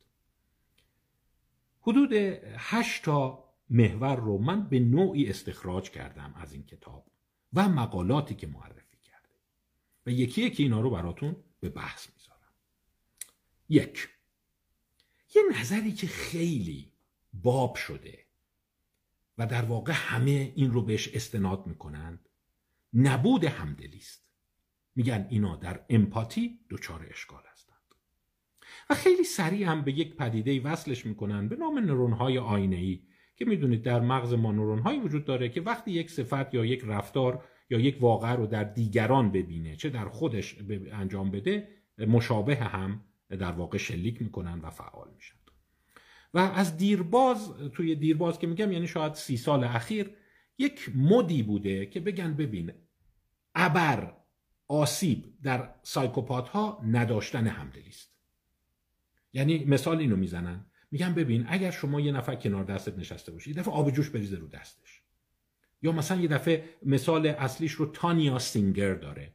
حدود هشت تا محور رو من به نوعی استخراج کردم از این کتاب و مقالاتی که معرفی و یکی یکی اینا رو براتون به بحث می‌ذارم. یک یه نظری که خیلی باب شده و در واقع همه این رو بهش استناد می‌کنند نبود همدلی است. میگن اینا در امپاتی دچار اشکال هستند. و خیلی سریع هم به یک پدیده وصلش می‌کنن به نام نورون های آینه ای که می‌دونید در مغز ما نورون هایی وجود داره که وقتی یک صفت یا یک رفتار یا یک واقعه رو در دیگران ببینه چه در خودش انجام بده مشابه هم در واقع شلیک می‌کنن و فعال میشن. و از دیرباز توی دیرباز که میگم یعنی شاید سی سال اخیر یک مدی بوده که بگن ببین ابر آسیب در سایکوپات ها نداشتن همدلی است. یعنی مثال اینو می‌زنن. میگن ببین اگر شما یه نفر کنار دستت نشسته باشی یه دفعه آب جوش بریزه رو دستش. یا مثلا یه دفعه مثال اصلیش رو تانیا سینگر داره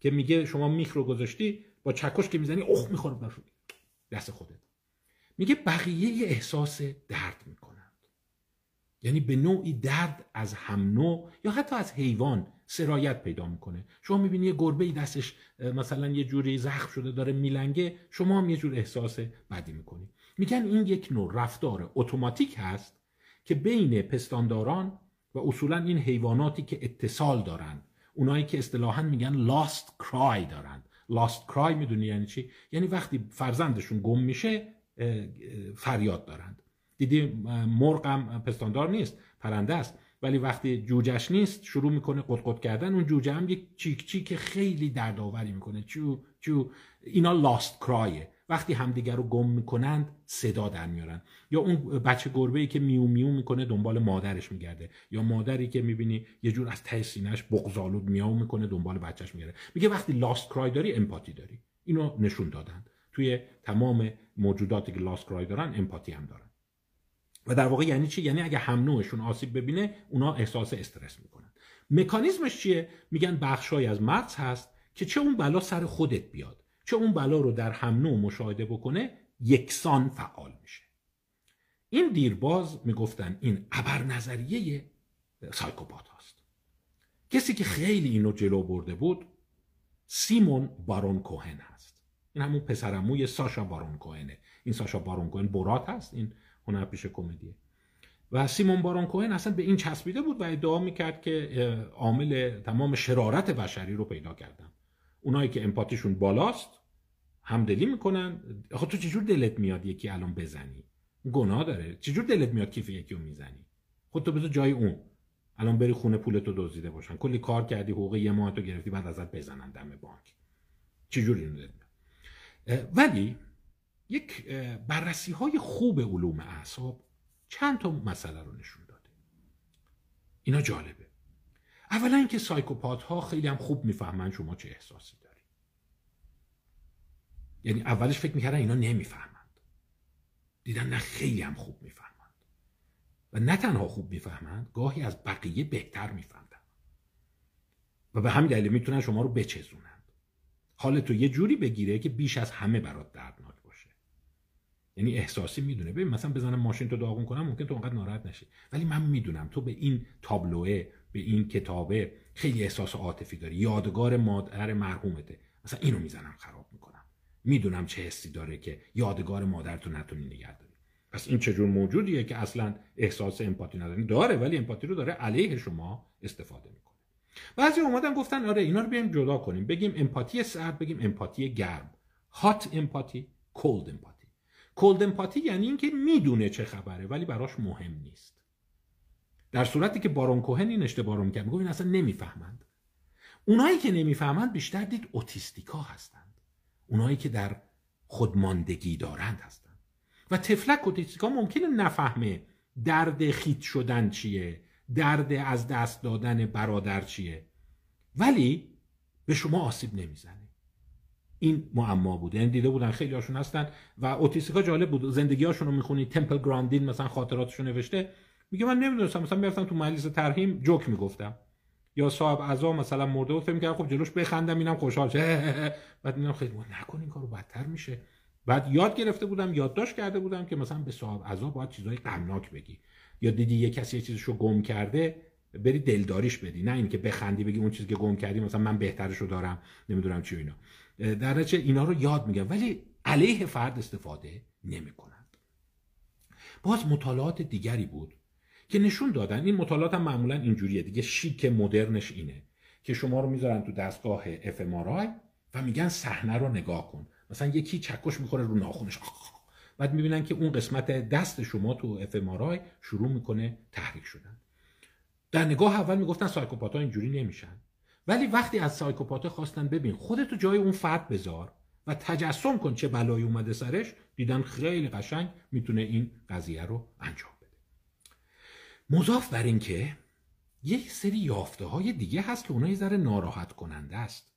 که میگه شما میخ رو گذاشتی با چکش که می‌زنی اخ می‌خوره دست خودت. میگه بقیه احساس درد می‌کنند. یعنی به نوعی درد از هم نوع یا حتی از حیوان سرایت پیدا می‌کنه. شما می‌بینی یه گربه دستش مثلا یه جوری زخم شده داره میلنگه شما هم یه جور احساس بدی می‌کنی. میگن این یک نوع رفتار اتوماتیک هست که بین پستانداران و اصولا این حیواناتی که اتصال دارن اونایی که اصطلاحا میگن لاست کرای دارن لاست کرای می‌دونی یعنی چی؟ یعنی وقتی فرزندشون گم میشه فریاد دارند. دیدی مرغم پستاندار نیست پرنده است. ولی وقتی جوجش نیست شروع می‌کنه قطقط کردن اون جوجه هم یک چیک چیک خیلی دردآوری می‌کنه. چو چو اینا لاست کرایه وقتی همدیگر رو گم می‌کنند صدا در میارن. یا اون بچه گربه ای که میو میو می‌کنه دنبال مادرش میگرده. یا مادری که می‌بینی یه جور از ته سینه‌اش بغض‌آلود میاو می‌کنه دنبال بچهش میگره میگه وقتی لاست کرای داری امپاتی داری. اینو نشون دادند توی تمام موجوداتی که لاست کرای دارن امپاتی هم دارن. و در واقع یعنی چی؟ یعنی اگه هم نوعشون آسیب ببینه اونا احساس استرس می‌کنن. مکانیزمش چیه؟ میگن بخشای از مغز هست که چه اون بلا سر خودت بیاد. چه اون بلا رو در هم نوع مشاهده بکنه یکسان فعال میشه. این دیرباز می‌گفتن این ابر نظریه سایکوپات هست کسی که خیلی اینو جلو برده بود سیمون بارون کوهن هست. این همون پسرموی ساشا بارون کوهنه. این ساشا بارون کوهن برات هست این پیش کمدیه. و سیمون بارون کوهن اصلا به این چسبیده بود و ادعا می‌کرد که عامل تمام شرارت بشری رو پیدا کردن اونایی که امپاتیشون بالاست همدلی می‌کنن. آخه تو چجور دلت میاد یکی الان بزنی؟ گناه داره. چجور دلت میاد کیف یکی رو می‌زنی؟ خود تو بذار جای اون. الان بری خونه پولتو دزدیده باشن. کلی کار کردی حقوق یه ماه تو گرفتی بعد ازت بزنن دم بانک. چجور اینو ولی یک بررسی های خوب علوم اعصاب چند تا مسئله رو نشون داده. اینا جالبه. اولا اینکه سایکوپات ها خیلی هم خوب می‌فهمن شما چه احساسی داری یعنی اولش فکر می‌کردن اینا نمی‌فهمند. دیدن نه خیلی هم خوب می‌فهمند. و نه تنها خوب می‌فهمند گاهی از بقیه بهتر می‌فهمند. و به همین دلیل می‌تونن شما رو بچزونن حال تو یه جوری بگیره که بیش از همه برات دردناک باشه. یعنی احساسی می‌دونه. ببین مثلا بزنم ماشین تو داغون کنم ممکن تو اونقدر ناراحت نشی. ولی من می‌دونم تو به این تابلوه به این کتابه خیلی احساس عاطفی داری. یادگار مادر مرحومته. مثلا اینو می‌زنم خراب می‌دونم چه حسی داره که یادگار مادر تو نتونی نگه داری. پس این چجور موجودیه که اصلا احساس امپاتی نداره داره ولی امپاتی رو داره علیه شما استفاده می‌کنه. بعضی اومدن گفتن آره اینا رو بیایم جدا کنیم. بگیم امپاتی سرد بگیم امپاتی گرم. هات امپاتی کولد امپاتی کولد امپاتی یعنی اینکه می‌دونه چه خبره ولی براش مهم نیست. در صورتی که بارون کوهن این اشتباه رو می‌کرد می‌گفت اصلا نمی‌فهمند. اونایی که نمی‌فهمند بیشتر دید اوتیستیکا هستند اونایی که در خودماندگی دارند هستند و تفلک اوتیستیکا ممکنه نفهمه درد خیت شدن چیه درد از دست دادن برادر چیه. ولی به شما آسیب نمی‌زنه. این معما بود یعنی دیده بودن خیلی هاشون هستن و اوتیستیکا جالب بود. زندگی هاشون رو می‌خونی تمپل گراندین مثلا خاطراتشون نوشته. میگه من نمی‌دونستم مثلا می‌رفتم تو مجلس ترحیم جوک می‌گفتم. یا صاحب عزا مثلا مرده بود فکر می‌کردم خب جلوش بخندم اینم خوشحال شه. بعد میگم خیلی نکن این کارو بدتر میشه. بعد یاد گرفته بودم یادداشت کرده بودم که مثلا به صاحب عزا باید چیزای غمناک بگی. یا دیدی یه کسی یه چیزشو گم کرده بری دلداریش بدی. نه اینکه بخندی بگی اون چیزی که گم کردی مثلا من بهترشو دارم نمی‌دونم چی اینا. در نتیجه اینا رو یاد میگم. ولی علیه فرد استفاده نمی‌کنند. باز مطالعات دیگری بود. که نشون دادن. این مطالعات هم معمولا اینجوریه دیگه. شیک مدرنش اینه که شما رو می‌ذارن تو دستگاه اف و میگن صحنه رو نگاه کن. مثلا یکی چکش می‌خوره رو ناخونش. بعد می‌بینن که اون قسمت دست شما تو اف شروع می‌کنه تحریک شدن. در نگاه اول می‌گفتن سایکوپات ها اینجوری نمیشن. ولی وقتی از سایکوپات خواستن ببین خودتو جای اون فرد بذار و تجسم کن چه بلایی اومده سرش دیدن خیلی قشنگ می‌تونه این قضیه رو انجام مضاف بر اینکه یک سری یافته های دیگه هست که اونها یه ذره ناراحت کننده است.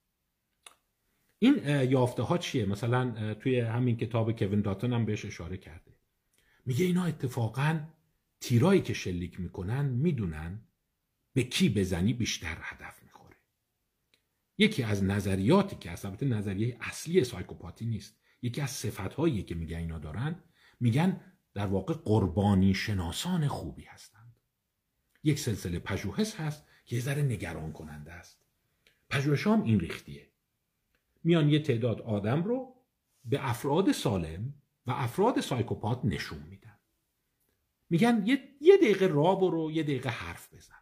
این یافته ها چیه؟ مثلا توی همین کتاب کوین داتون هم بهش اشاره کرده. میگه اینا اتفاقا تیرایی که شلیک می‌کنن می‌دونن به کی بزنی بیشتر هدف می‌خوره. یکی از نظریاتی که البته نظریه اصلی سایکوپاتی نیست یکی از صفتهایی که میگن اینا دارن میگن در واقع قربانی شناسان خوبی هستند یک سلسله پژوهش هست که یه ذره نگران کننده است. پژوهش هم این ریختیه. میان یه تعداد آدم رو به افراد سالم و افراد سایکوپات نشون میدن. میگن یه, یه دقیقه را برو یه دقیقه حرف بزن.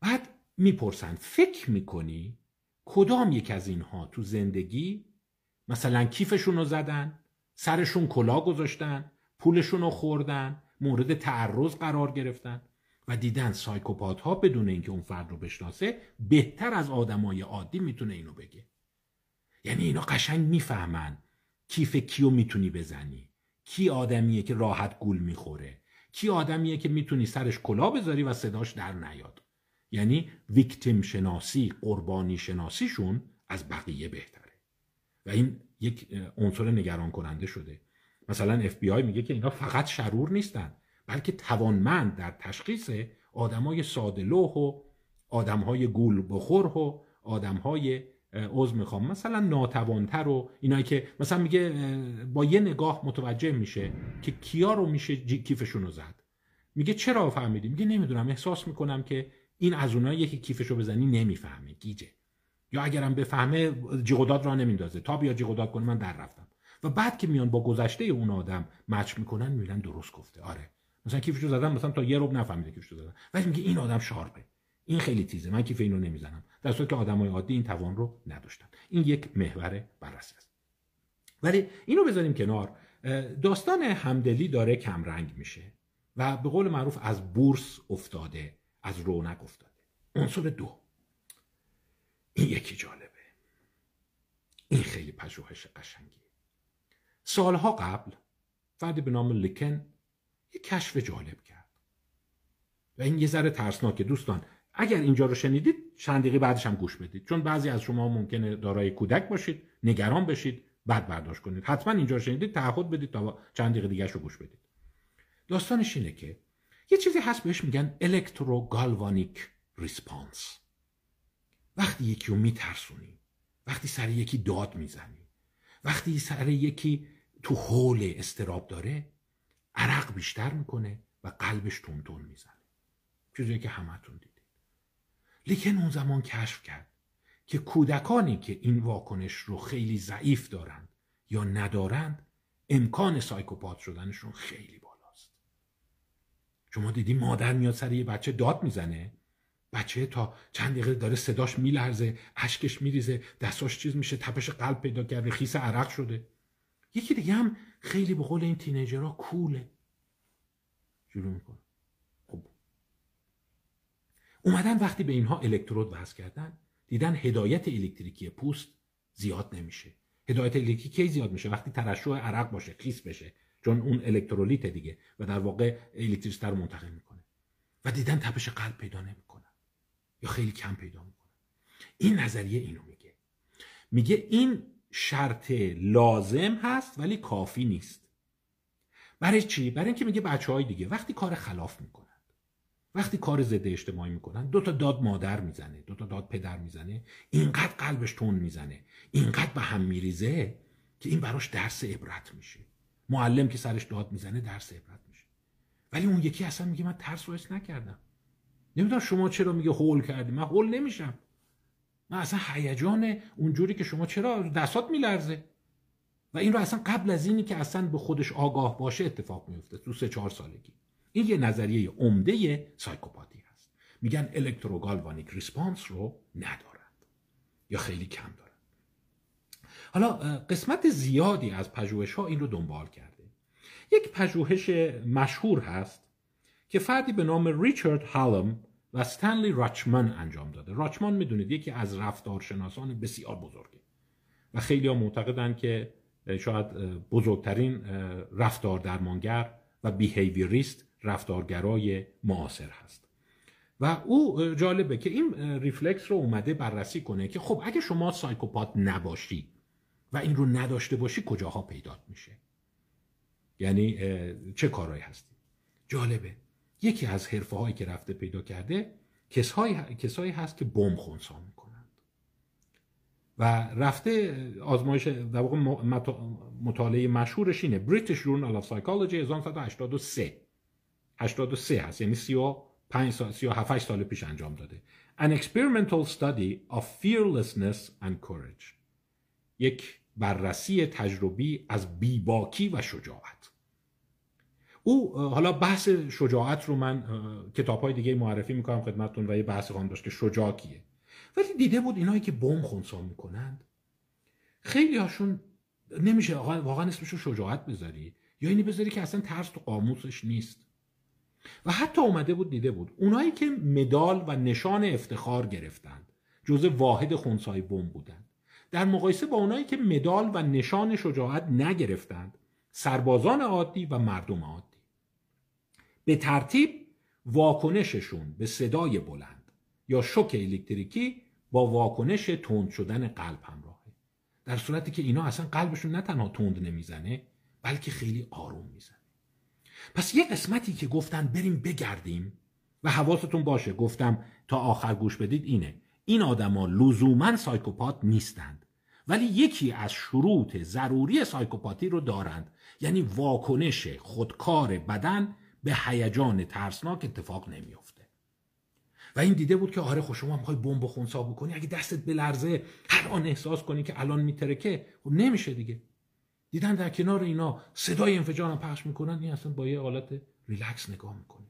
بعد می‌پرسن فکر می‌کنی کدام یک از اینها تو زندگی مثلا کیفشون رو زدن سرشون کلا گذاشتن پولشون رو خوردن مورد تعرض قرار گرفتن؟ و دیدن سایکوپات ها بدون اینکه اون فرد رو بشناسه بهتر از آدمای عادی می‌تونه اینو بگه. یعنی اینا قشنگ می‌فهمن کیف کیو می‌تونی بزنی. کی آدمیه که راحت گول می‌خوره؟ کی آدمیه که می‌تونی سرش کلاه بذاری و صداش در نیاد؟ یعنی victim شناسی قربانی شناسیشون از بقیه بهتره. و این یک عنصر نگران کننده شده. مثلا اف بی آی میگه که اینا فقط شرور نیستن. بلکه توانمند در تشخیص آدمای ساده و آدمهای گول بخور و آدمهای عضو می‌خوام مثلا ناتوانتر و اینایی که مثلا میگه با یه نگاه متوجه میشه که کیا رو میشه کیفشون رو زد. میگه چرا فهمیدی؟ میگه نمی‌دونم احساس می‌کنم که این از اونایی که کیفشو بزنی نمی‌فهمه گیجه. یا اگرم بفهمه جیغداد را نمیندازه. تا بیا جیغداد کنه من در رفتم. و بعد که میان با گذشته اون آدم مچ می‌کنن می‌بینن درست گفته. آره. مثلا کیفشو زدم مثلا تا یه روب نفهمیده کیفشو زدم ولی میگه این آدم شارپه. این خیلی تیزه. من کیف اینو نمی‌زنم. در صورتی که آدمای عادی این توان رو نداشتن. این یک محور بررسی است. ولی اینو بذاریم کنار. داستان همدلی داره کمرنگ میشه و به قول معروف از بورس افتاده از رونق افتاده. عنصر دو. این یکی جالبه. این خیلی پژوهش قشنگی سالها قبل فردی به نام لیکن یک کشف جالب کرد. و این یه ذره ترسناکه دوستان. اگر اینجا رو شنیدید چند دقیقه بعدش هم گوش بدید. چون بعضی از شما ممکنه دارای کودک باشید نگران بشید بعد برداشت کنید. حتما اینجا رو شنیدید تعهد بدید تا چند دقیقه دیگه رو گوش بدید. داستانش اینه که یه چیزی هست بهش میگن الکتروگالوانیک ریسپانس وقتی یکی رو میترسونی وقتی سر یکی داد می‌زنی وقتی سر یکی تو حول استراب داره عرق بیشتر می‌کنه و قلبش تون تون می‌زنه. چیزی که همتون دیدید. لیکن اون زمان کشف کرد که کودکانی که این واکنش رو خیلی ضعیف دارند یا ندارند امکان سایکوپات شدنشون خیلی بالاست. شما دیدی مادر میاد سر یه بچه داد می‌زنه؟ بچه تا چند دقیقه داره صداش میلرزه اشکش میریزه دستاش چیز میشه تپش قلب پیدا کرده خیس عرق شده. یکی دیگه هم خیلی به قول این تینیجرها کوله. شروع می‌کنه. خب. اومدن وقتی به اینها الکترود وصل کردن دیدن هدایت الکتریکی پوست زیاد نمیشه. هدایت الکتریکی کی زیاد میشه؟ وقتی ترشح عرق باشه خیس بشه. چون اون الکترولیت دیگه و در واقع الکتریسیته رو منتقل می‌کنه. و دیدن تپش قلب پیدا نمی‌کنن یا خیلی کم پیدا می‌کنن این نظریه اینو میگه. میگه این شرط لازم هست ولی کافی نیست. برای چی؟ برای اینکه میگه بچه های دیگه وقتی کار خلاف می‌کنن وقتی کار ضد اجتماعی می‌کنن دو تا داد مادر می‌زنه دو تا داد پدر می‌زنه اینقدر قلبش تون می‌زنه اینقدر به هم میریزه که این براش درس عبرت میشه. معلم که سرش داد می‌زنه درس عبرت میشه. ولی اون یکی اصلا میگه من ترس رو نکردم. نمی‌دونم شما چرا میگه هول کردی؟ من هول نمیشم. من اصلا هیجان اونجوری که شما چرا دستات میلرزه؟ و این رو اصلا قبل از اینی که اصلا به خودش آگاه باشه اتفاق میفته تو سه چهار سالگی. این یه نظریه عمده سایکوپاتی هست. میگن الکتروگالوانیک ریسپانس رو ندارند یا خیلی کم دارند حالا قسمت زیادی از پژوهش ها این رو دنبال کرده. یک پژوهش مشهور هست که فردی به نام ریچارد هالم و ستنلی راچمان انجام داده. راچمان می‌دونید یکی از رفتارشناسان بسیار بزرگه. و خیلی ها معتقدن که شاید بزرگترین رفتار درمانگر و بیهیویریست رفتارگرای معاصر هست. و او جالبه که این ریفلکس رو اومده بررسی کنه که خب اگه شما psychopath نباشی و این رو نداشته باشی کجاها پیدا میشه؟ یعنی چه کارهایی هستی؟ جالبه. یکی از حرفه هایی که رفته پیدا کرده کسایی, هست که بم خونسا می‌کنند. و رفته آزمایش در واقع مطالعه مشهورش اینه. British Journal of Psychology 1983 83 هست یعنی 35 سال 37 سال پیش انجام داده. An experimental study of fearlessness and courage. یک بررسی تجربی از بیباکی و شجاعت. او حالا بحث شجاعت رو من کتاب های دیگه معرفی می‌کنم خدمتتون و یه بحث خواهم داشت که شجاع کیه ولی دیده بود اینایی که بم خونسا می‌کنند خیلی هاشون نمیشه واقعا اسمش رو شجاعت بذاری یا اینی بذاری که اصلا ترس تو قاموسش نیست. و حتی اومده بود دیده بود اونایی که مدال و نشان افتخار گرفتند جزء واحد خونسای بم بودند در مقایسه با اونایی که مدال و نشان شجاعت نگرفتند سربازان عادی و مردم عادی. به ترتیب واکنششون به صدای بلند یا شوک الکتریکی با واکنش تند شدن قلب همراهه. در صورتی که اینا اصلا قلبشون نه تنها تند نمی‌زنه بلکه خیلی آروم می‌زنه. پس یه قسمتی که گفتن بریم بگردیم و حواستون باشه گفتم تا آخر گوش بدید اینه. این آدما لزوما سایکوپات نیستند ولی یکی از شروط ضروری سایکوپاتی رو دارند. یعنی واکنش خودکار بدن به هیجان ترسناک اتفاق نمیافته. و این دیده بود که آره خب شما می‌خوای بمب خونسا بکنی اگه دستت به لرزه هر آن احساس کنی که الان میترکه خب نمیشه دیگه. دیدن در کنار اینا صدای انفجار هم پخش می‌کنن این اصلا با یه حالت ریلکس نگاه می‌کنه.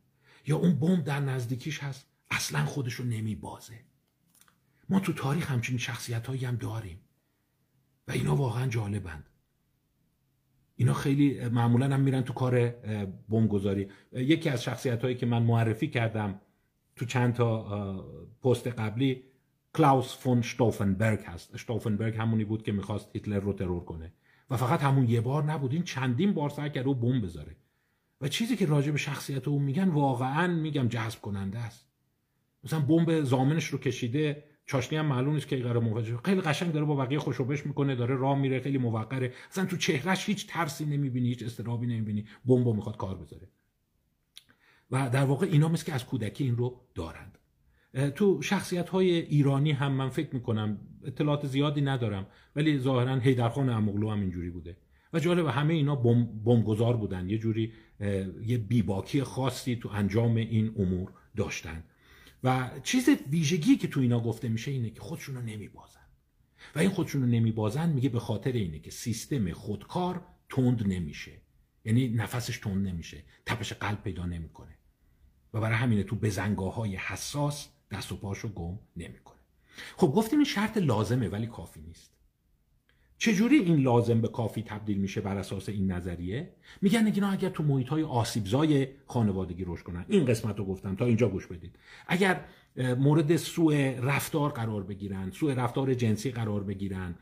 یا اون بمب در نزدیکیش هست اصلا خودشو نمیبازه. ما تو تاریخ همچین شخصیت هم داریم. و اینا واقعا جالبند. اینا خیلی معمولا هم میرن تو کار بمبگذاری. یکی از شخصیت هایی که من معرفی کردم تو چند تا پست قبلی کلاوس فون شتوفنبرگ هست. شتوفنبرگ همونی بود که می‌خواست هیتلر رو ترور کنه. و فقط همون یه بار نبود. این چندین بار سعی کرد او بمب بذاره. و چیزی که راجع به شخصیت او میگن واقعا میگم جذب کننده است. مثلا بمب زامنش رو کشیده چاشنی هم معلوم نیست که قرار منفجر خیلی قشنگ داره با بقیه خوشوبش می‌کنه داره راه میره خیلی موقره. اصلا تو چهرهش هیچ ترسی نمی‌بینی هیچ استرابی نمی‌بینی. بمب می‌خواد کار بذاره. و در واقع اینا مثل که از کودکی این رو دارند. تو شخصیت های ایرانی هم من فکر می‌کنم اطلاعات زیادی ندارم ولی ظاهرا هیدرخان اموغلو هم اینجوری بوده. و جالب همه اینا بمبگذار بودن. یه جوری یه بیباکی خاصی تو انجام این امور داشتن. و چیز ویژگی که تو اینا گفته میشه اینه که خودشونو نمیبازن. و این خودشونو نمیبازن میگه به خاطر اینه که سیستم خودکار تند نمیشه. یعنی نفسش تند نمیشه. تپش قلب پیدا نمی‌کنه. و برای همینه تو بزنگاه های حساس دست و پاشو گم نمی‌کنه. خب گفتیم این شرط لازمه ولی کافی نیست. چجوری این لازم به کافی تبدیل میشه بر اساس این نظریه؟ میگن اینا اگر تو محیط های آسیبزای خانوادگی رشد کنن. این قسمت رو گفتم تا اینجا گوش بدید. اگر مورد سوء رفتار قرار بگیرن سوء رفتار جنسی قرار بگیرن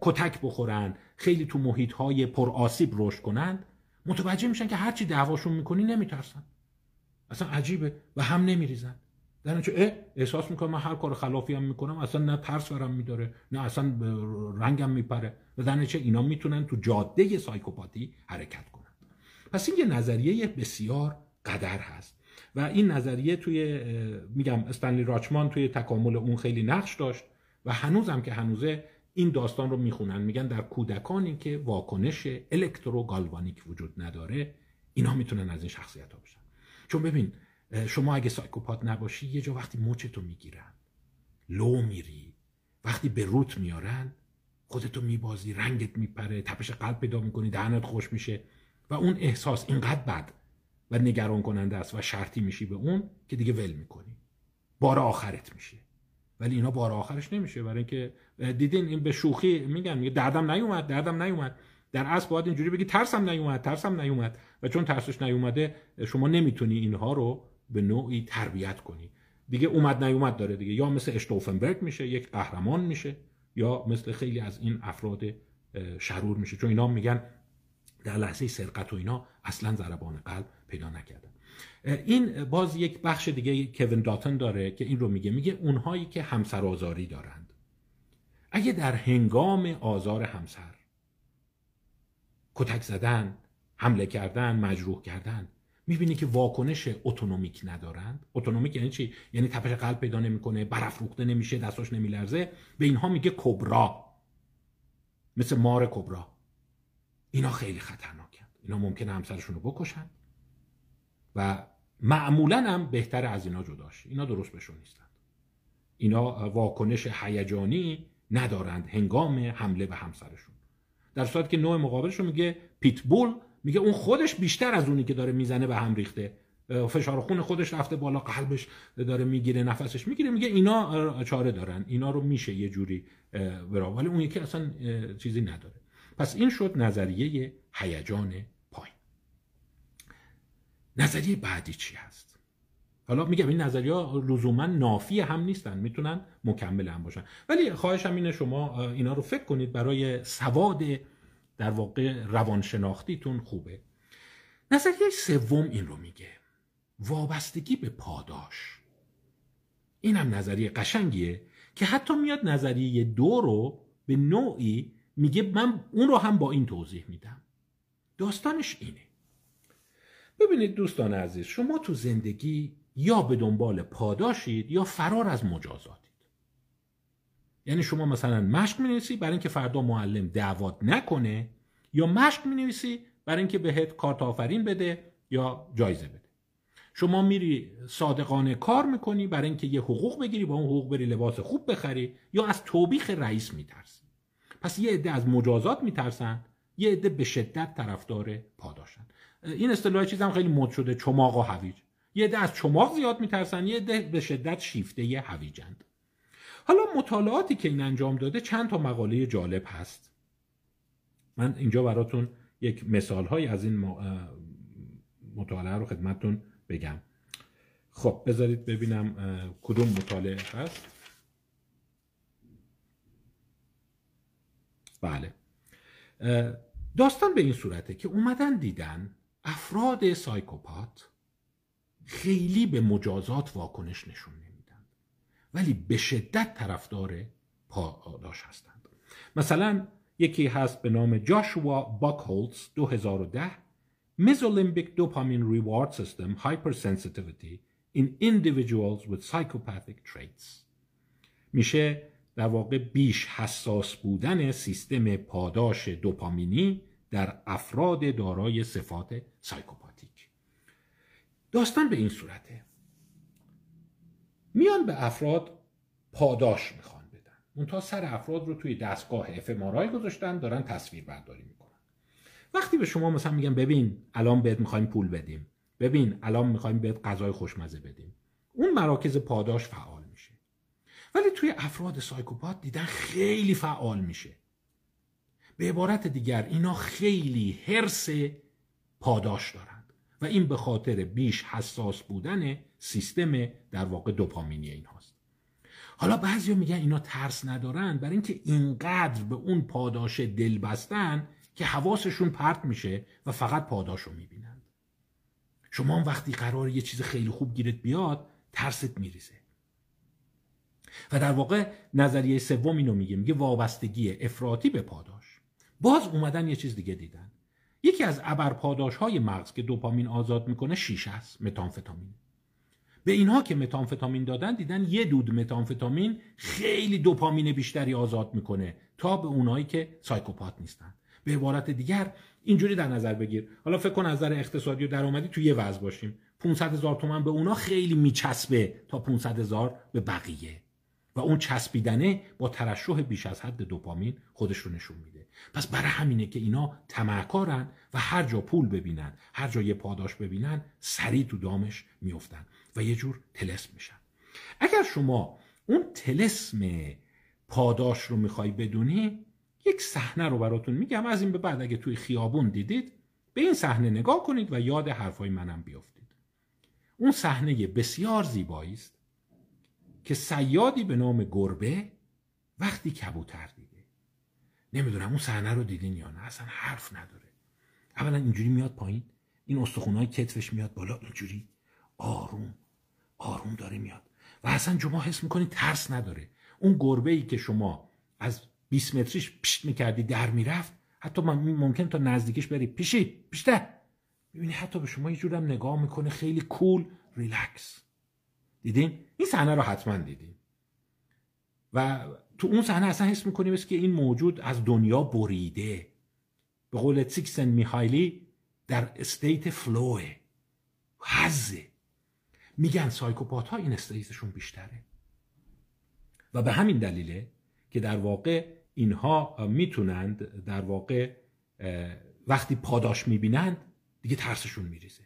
کتک بخورن خیلی تو محیط های پر آسیب رشد کنن متوجه میشن که هرچی دعواشون می‌کنی نمیترسن. اصلا عجیبه و هم نمیریزن. در چه احساس می‌کنم من هر کار خلافی هم می‌کنم اصلا نه ترس برم میداره نه اصلا رنگم میپره. و در چه اینا می‌تونن تو جاده سایکوپاتی حرکت کنن. پس این یه نظریه بسیار قدر هست. و این نظریه توی میگم استنلی راچمان توی تکامل اون خیلی نقش داشت و هنوزم که هنوزه این داستان رو می‌خونن. میگن در کودکانی که واکنش الکتروگالوانیک وجود نداره اینا می‌تونن از این شخصیت ها بشن. چون ببین شما اگه سایکوپات نباشی یه جا وقتی موچتو می‌گیرن لو میری وقتی به روت میارن خودتو میبازی رنگت میپره تپش قلب پیدا می‌کنی دهنت خوش میشه و اون احساس اینقدر بد و نگران کننده است و شرطی میشی به اون که دیگه ول می‌کنی. بار آخرت میشه. ولی اینا بار آخرش نمیشه. برای اینکه دیدین این به شوخی میگن میگه دردم نیومد دردم نیومد. در اصل باید اینجوری بگی ترسم نیومد ترسم نیومد. و چون ترسش نیومده شما نمی‌تونی اینها رو به نوعی تربیت کنی. دیگه اومد نیومد داره دیگه. یا مثل اشتوفنبرگ میشه یک قهرمان میشه یا مثل خیلی از این افراد شرور میشه. چون اینا میگن در لحظه سرقت و اینا اصلا ضربان قلب پیدا نکردن. این باز یک بخش دیگه کوین داتن داره که این رو میگه. میگه اونهایی که همسر آزاری دارند اگه در هنگام آزار همسر کتک زدن حمله کردن مجروح کردن می‌بینی که واکنش اتونومیک ندارند. اتونومیک یعنی چی؟ یعنی تپش قلب پیدا نمی‌کنه برافروخته نمیشه دستاش نمیلرزه. به اینها میگه کبرا. مثل مار کبرا. اینا خیلی خطرناکند اینا ممکنه همسرشون رو بکشن. و معمولا هم بهتر از اینا جداش. اینا درست بهشون نیستند اینا واکنش هیجانی ندارند. هنگام حمله به همسرشون. در صورتی که نوع مقابلش میگه پیتبول میگه اون خودش بیشتر از اونی که داره می‌زنه به هم ریخته. فشار خون خودش رفته بالا قلبش داره می‌گیره نفسش می‌گیره میگه اینا چاره دارن. اینا رو میشه یه جوری برا. ولی اون یکی اصلا چیزی نداره. پس این شد نظریه هیجان پایین. نظریه بعدی چی هست؟ حالا میگم این نظریه ها لزوما نافی هم نیستن می‌تونن مکمل هم باشن. ولی خواهشم اینه شما اینا رو فکر کنید برای سواد در واقع روانشناختیتون خوبه. نظریه سوم این رو میگه. وابستگی به پاداش. این هم نظریه قشنگیه که حتی میاد نظریه دو رو به نوعی میگه من اون رو هم با این توضیح میدم. داستانش اینه. ببینید دوستان عزیز شما تو زندگی یا به دنبال پاداشید یا فرار از مجازاتید یعنی شما مثلا مشق می برای اینکه فردا معلم دعوت نکنه یا مشق می نویسی برای اینکه بهت کارت آفرین بده یا جایزه بده. شما میری صادقانه کار می‌کنی برای اینکه یه حقوق بگیری با اون حقوق بری لباس خوب بخری یا از توبیخ رئیس میترسی. پس یه عده از مجازات میترسن یه عده به شدت طرفدار پاداشن این اصطلاح چیزم خیلی مد شده چماق و هویج. یه عده از چماق زیاد میترسن یه عده به شدت شیفته هویجند. حالا مطالعاتی که این انجام داده چند تا مقاله جالب هست. من اینجا براتون یک مثال های از این مطالعه رو خدمتتون بگم. خب بذارید ببینم کدوم مطالعه هست. بله. داستان به این صورته که اومدن دیدن افراد سایکوپات خیلی به مجازات واکنش نشون ولی به شدت طرفدار پاداش هستند. مثلا یکی هست به نام جاشوا باکهولتز 2010 Mesolimbic Dopamine Reward System Hypersensitivity in individuals with psychopathic traits. میشه در واقع بیش حساس بودن سیستم پاداش دوپامینی در افراد دارای صفات سایکوپاتیک داستان به این صورته. میان به افراد پاداش می‌خوان بدن. اونتا سر افراد رو توی دستگاه افمارای گذاشتن دارن تصویر برداری می‌کنن. وقتی به شما مثلا میگن ببین الان بهت می‌خوایم پول بدیم ببین الان می‌خوایم بهت غذای خوشمزه بدیم اون مراکز پاداش فعال میشه. ولی توی افراد سایکوپات دیدن خیلی فعال میشه. به عبارت دیگر اینا خیلی حرس پاداش دارند و این به خاطر بیش حساس بودن سیستم در واقع دوپامینی این هاست. حالا بعضی میگن اینا ترس ندارن برای اینکه اینقدر به اون پاداش دل بستن که حواسشون پرت میشه و فقط پاداش رو می‌بینند شما هم وقتی قرار یه چیز خیلی خوب گیرت بیاد ترست میریزه. و در واقع نظریه سوم اینو میگه میگه وابستگی افراطی به پاداش. باز اومدن یه چیز دیگه دیدن. یکی از ابرپاداش های مغز که دوپامین آزاد می‌کنه شیشه است متانفتامین به اینها که متانفتامین دادن دیدن یه دود متانفتامین خیلی دوپامین بیشتری آزاد می‌کنه تا به اونایی که سایکوپات نیستن. به عبارت دیگر اینجوری در نظر بگیر. حالا فکر کن از نظر اقتصادی و درآمدی تو یه وضع باشیم. 500 هزار تومن به اونا خیلی میچسبه تا 500 هزار به بقیه. و اون چسبیدنه با ترشح بیش از حد دوپامین خودش رو نشون میده. پس برای همینه که اینا تمعکارن و هر جا پول ببینن هر جا یه پاداش ببینن سریع تو دامش میفتن و یه جور تلسم میشن. اگر شما اون تلسم پاداش رو می‌خوای بدونی یک صحنه رو براتون میگم از این به بعد اگه توی خیابون دیدید به این صحنه نگاه کنید و یاد حرفای منم بیافتید اون صحنه بسیار زیبایی است که سیادی به نام گربه وقتی کبوتر دیده. نمی‌دونم اون صحنه رو دیدین یا نه اصلا حرف نداره. اولا اینجوری میاد پایین این استخونای کتفش میاد بالا اینجوری آروم آروم داره میاد. و اصلا شما حس می‌کنید ترس نداره. اون گربه ای که شما از 20 متریش پشت می‌کردی در می‌رفت حتی ممکن تا نزدیکش بری. پیشی پیشته می‌بینی حتی به شما یه جورم نگاه می‌کنه خیلی cool relax. دیدین؟ این صحنه رو حتما دیدین. و تو اون صحنه اصلا حس می‌کنیم که این موجود از دنیا بریده. به قول چیکسنت میهایی در state flow ه حزه. میگن psychopath ها این state شون بیشتره. و به همین دلیله که در واقع اینها می‌تونند در واقع وقتی پاداش می‌بینند دیگه ترسشون میریزه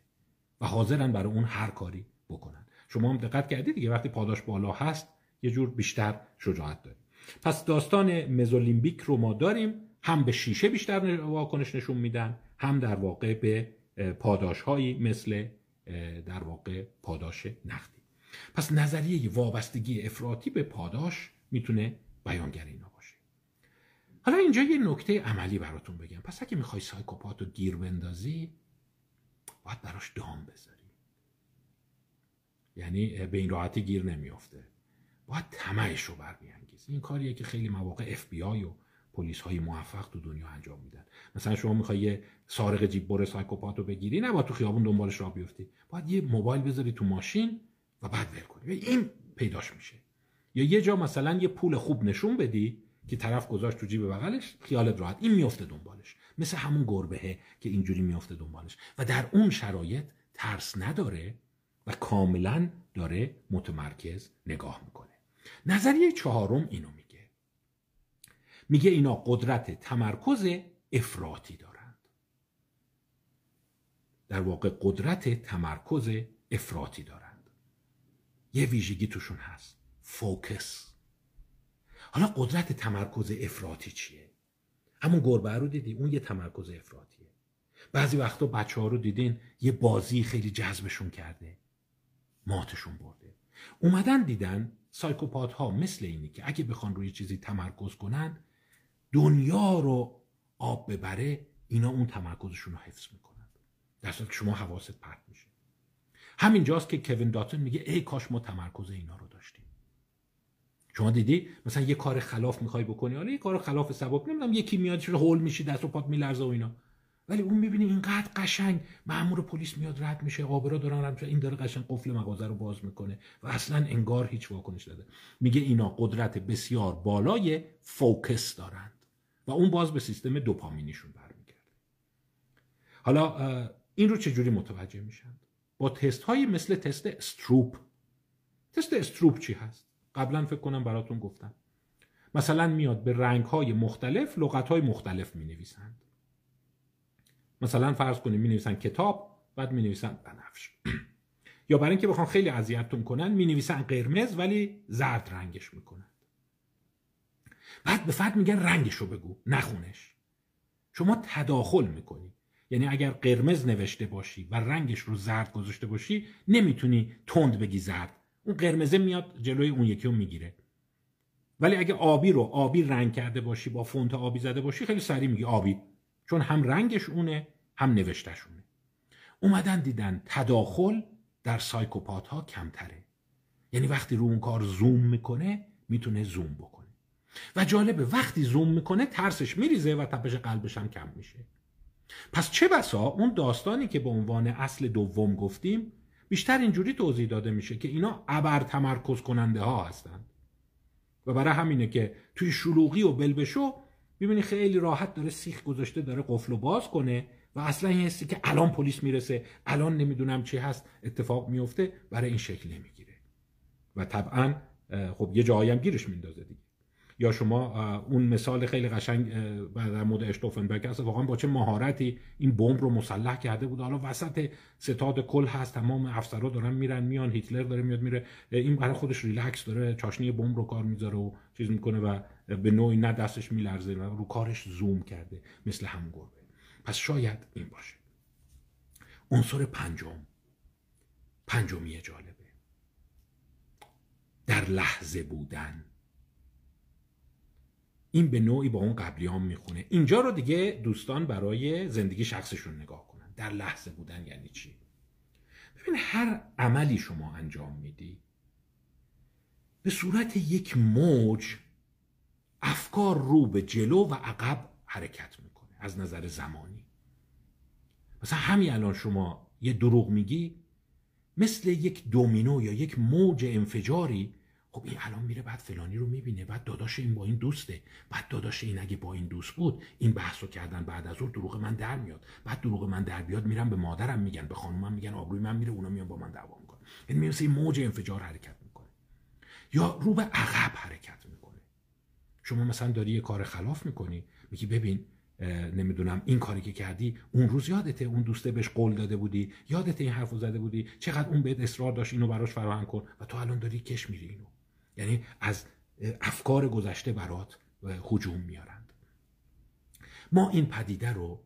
و حاضرن برای اون هر کاری بکنن. شما هم دقت کردید دیگه وقتی پاداش بالا هست یه جور بیشتر شجاعت داریم پس داستان مزولیمبیک رو ما داریم هم به شیشه بیشتر واکنش نشون میدن هم در واقع به پاداش هایی مثل در واقع پاداش نقدی. پس نظریه وابستگی افراطی به پاداش می‌تونه بیانگر اینا باشه حالا اینجا یه نکته عملی براتون بگم. پس اگه می‌خوای psychopath رو گیر بندازی باید براش دام بذاری. یعنی به این راحتی گیر نمیافته. باید طمعش رو برمی‌انگیزی این کاریه که خیلی مواقع اف و پلیس های موفق تو دنیا انجام میدن. مثلا شما می‌خوای یه سارق جیب بر psychopath رو بگیری نباید تو خیابون دنبالش را بیفتی. باید یه موبایل بذاری تو ماشین و بعد ول کنی. این پیداش میشه. یا یه جا مثلا یه پول خوب نشون بدی که طرف گذاشت تو جیب بغلش خیالت راحت. این میفته دنبالش. مثل همون گربهه که اینجوری میفته دنبالش. و در اون شرایط ترس نداره و کاملا داره متمرکز نگاه می‌کنه. نظریه چهارم اینو میگه اینا قدرت تمرکز افراطی دارند. در واقع قدرت تمرکز افراطی دارند. یه ویژگی توشون هست. فوکس. حالا قدرت تمرکز افراطی چیه؟ همون گربه رو دیدی؟ اون یه تمرکز افراطیه. بعضی وقتا بچه ها رو دیدین یه بازی خیلی جذبشون کرده. ماتشون برده. اومدن دیدن سایکوپات ها مثل اینی که اگه بخوان روی چیزی تمرکز کنن دنیا رو آب ببره اینا اون تمرکزشون رو حفظ می‌کنن. در که شما حواست پرت میشه. همینجاست که کوین داتون میگه ای کاش ما تمرکز اینا رو داشتیم. شما دیدی؟ مثلا یه کار خلاف می‌خوای بکنی حالا یه کار خلاف سبب نمی‌دونم یکی میاد هول میشی دست و پات میلرزه و اینا. ولی اون می‌بینی اینقدر قشنگ مامور پلیس میاد رد میشه آبرا دارن رد این داره قشنگ قفل مغازه رو باز می‌کنه و اصلا انگار هیچ واکنش داده میگه اینا قدرت بسیار بالای فوکس دارند و اون باز به سیستم دوپامینیشون برمیگرده. حالا این رو چجوری متوجه میشن؟ با تست های مثل تست استروپ. تست استروپ چی هست؟ قبلا فکر کنم براتون گفتم. مثلا میاد به رنگ های مختلف لغت های مختلف می نویسند مثلا فرض کنیم می نویسن کتاب بعد می نویسن بنفش. یا برای اینکه بخوان خیلی اذیتتون کنن می نویسن قرمز ولی زرد رنگش می‌کنن. بعد به فرد میگن رنگش رو بگو نخونش. شما تداخل می‌کنی. یعنی اگر قرمز نوشته باشی و رنگش رو زرد گذاشته باشی نمی‌تونی تند بگی زرد. اون قرمزه میاد جلوی اون یکی رو می‌گیره. ولی اگه آبی رو آبی رنگ کرده باشی با فونت آبی زده باشی خیلی سریع میگی آبی. چون هم رنگش اونه هم نوشتش اونه. اومدن دیدن تداخل در سایکوپات ها کمتره. یعنی وقتی رو اون کار زوم می‌کنه می‌تونه زوم بکنه. و جالبه وقتی زوم می‌کنه ترسش میریزه و تپش قلبش هم کم میشه. پس چه بسا اون داستانی که به عنوان اصل دوم گفتیم بیشتر اینجوری توضیح داده میشه که اینا ابر تمرکز کننده ها هستند. و برای همینه که توی شلوغی و بلبشو می‌بینی خیلی راحت داره سیخ گذاشته داره قفل و باز کنه و اصلا این حسی که الان پلیس می‌رسه الان نمی‌دونم چی هست اتفاق میفته برای این شکل نمی‌گیره و طبعا خب یه جایی هم گیرش میندازه دیگه. یا شما اون مثال خیلی قشنگ در مورد اشتوفنبرگ هست. واقعا با چه مهارتی این بمب رو مسلح کرده بود. حالا وسط ستاد کل هست. تمام افسرها دارن میرن میان. هیتلر داره میاد میره. این برای خودش ریلکس داره. چاشنی بمب رو کار می‌ذاره و چیز می‌کنه و به نوعی نه دستش میلرزه و رو کارش زوم کرده. مثل هم گربه. پس شاید این باشه. عنصر پنجم. پنجمی جالبه. در لحظه بودن. این به نوعی با اون قبلیام می‌خونه. اینجا رو دیگه دوستان برای زندگی شخصشون نگاه کنن. در لحظه بودن یعنی چی؟ ببین هر عملی شما انجام میدی به صورت یک موج افکار رو به جلو و عقب حرکت می‌کنه از نظر زمانی. مثلا همین الان شما یه دروغ میگی مثل یک دومینو یا یک موج انفجاری خب این الان میره بعد فلانی رو می‌بینه بعد داداش این با این دوسته. بعد داداش این اگه با این دوست بود این بحث رو کردن بعد از اون دروغ من در میاد. بعد دروغ من در بیاد میرم به مادرم میگن به خانومم میگن آبروی من میره اونا میان با من دعوا می‌کنن. یعنی مثل موج انفجار حرکت می‌کنه. یا رو به عقب حرکت می‌کنه. شما مثلا داری یه کار خلاف می‌کنی میگی ببین نمی‌دونم این کاری که کردی اون روز یادته اون دوسته بهش قول داده بودی یادته این حرفو زده بودی چقدر اون بهت اصرار داشت اینو براش فراهم کن و تو الان داری کش میری اینو. یعنی از افکار گذشته برات هجوم میارند. ما این پدیده رو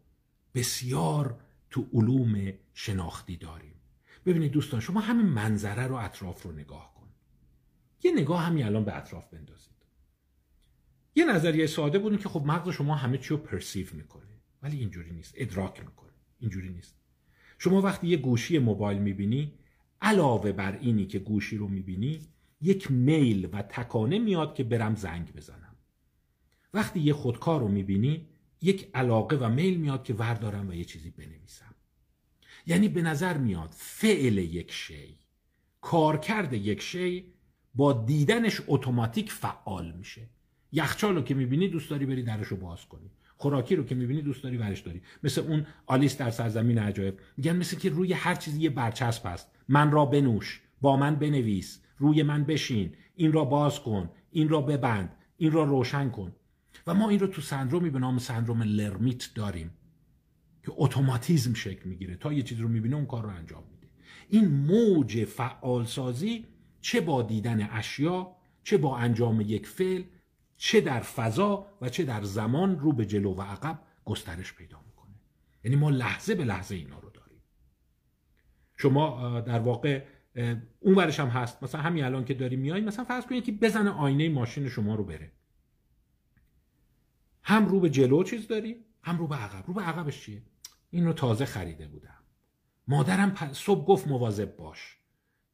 بسیار تو علوم شناختی داریم. ببینید دوستان شما همین منظره رو اطراف رو نگاه کن. یه نگاه همین الان به اطراف بندازید. یه نظریه ساده بود که خب مغز شما همه چی رو پرسیو می‌کنه ولی اینجوری نیست ادراک می‌کنه. اینجوری نیست. شما وقتی یه گوشی موبایل می‌بینی علاوه بر اینی که گوشی رو می‌بینی یک میل و تکانه میاد که برم زنگ بزنم. وقتی یه خودکار رو می‌بینی یک علاقه و میل میاد که وردارم و یه چیزی بنویسم. یعنی به نظر میاد فعل یک شی کارکرد یک شی با دیدنش اتوماتیک فعال میشه. یخچال رو که می‌بینی دوست داری بری درش رو باز کنی. خوراکی رو که می‌بینی دوست داری ورش داری. مثل اون آلیس در سرزمین عجایب. میگن مثل که روی هر چیزی یه برچسب هست. من را بنوش با من بنویس. روی من بشین این را باز کن این را ببند این را روشن کن. و ما این رو تو سندرومی به نام سندروم لرمیت داریم که اتوماتیزم شکل می‌گیره. تا یه چیز رو می‌بینه اون کار رو انجام میده. این موج فعالسازی چه با دیدن اشیا چه با انجام یک فعل چه در فضا و چه در زمان رو به جلو و عقب گسترش پیدا می‌کنه. یعنی ما لحظه به لحظه اینا رو داریم. شما در واقع اون ورش هم هست. مثلا همین الان که داری میای مثلا فرض کنید که بزنه آینه ماشین شما رو بره. هم رو به جلو چیز داری هم رو به عقب. رو به عقبش چیه؟ این رو تازه خریده بودم. مادرم صبح گفت مواظب باش.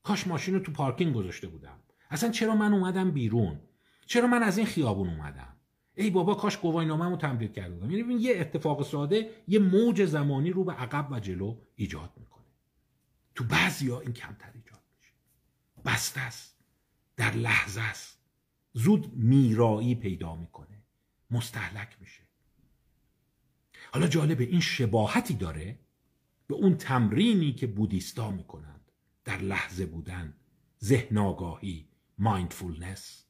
کاش ماشین رو تو پارکینگ گذاشته بودم. اصلا چرا من اومدم بیرون؟ چرا من از این خیابون اومدم؟ ای بابا کاش گواهینامه‌مو تمدید کرده بودم. یعنی یه اتفاق ساده یه موج زمانی رو به عقب و جلو ایجاد می‌کنه. تو بعضیا این کمتر ایجاد میشه بسته است. در لحظه است. زود میرایی پیدا می‌کنه. مستهلک میشه. حالا جالبه این شباهتی داره به اون تمرینی که بودیستا می‌کنند. در لحظه بودن ذهن آگاهی mindfulness.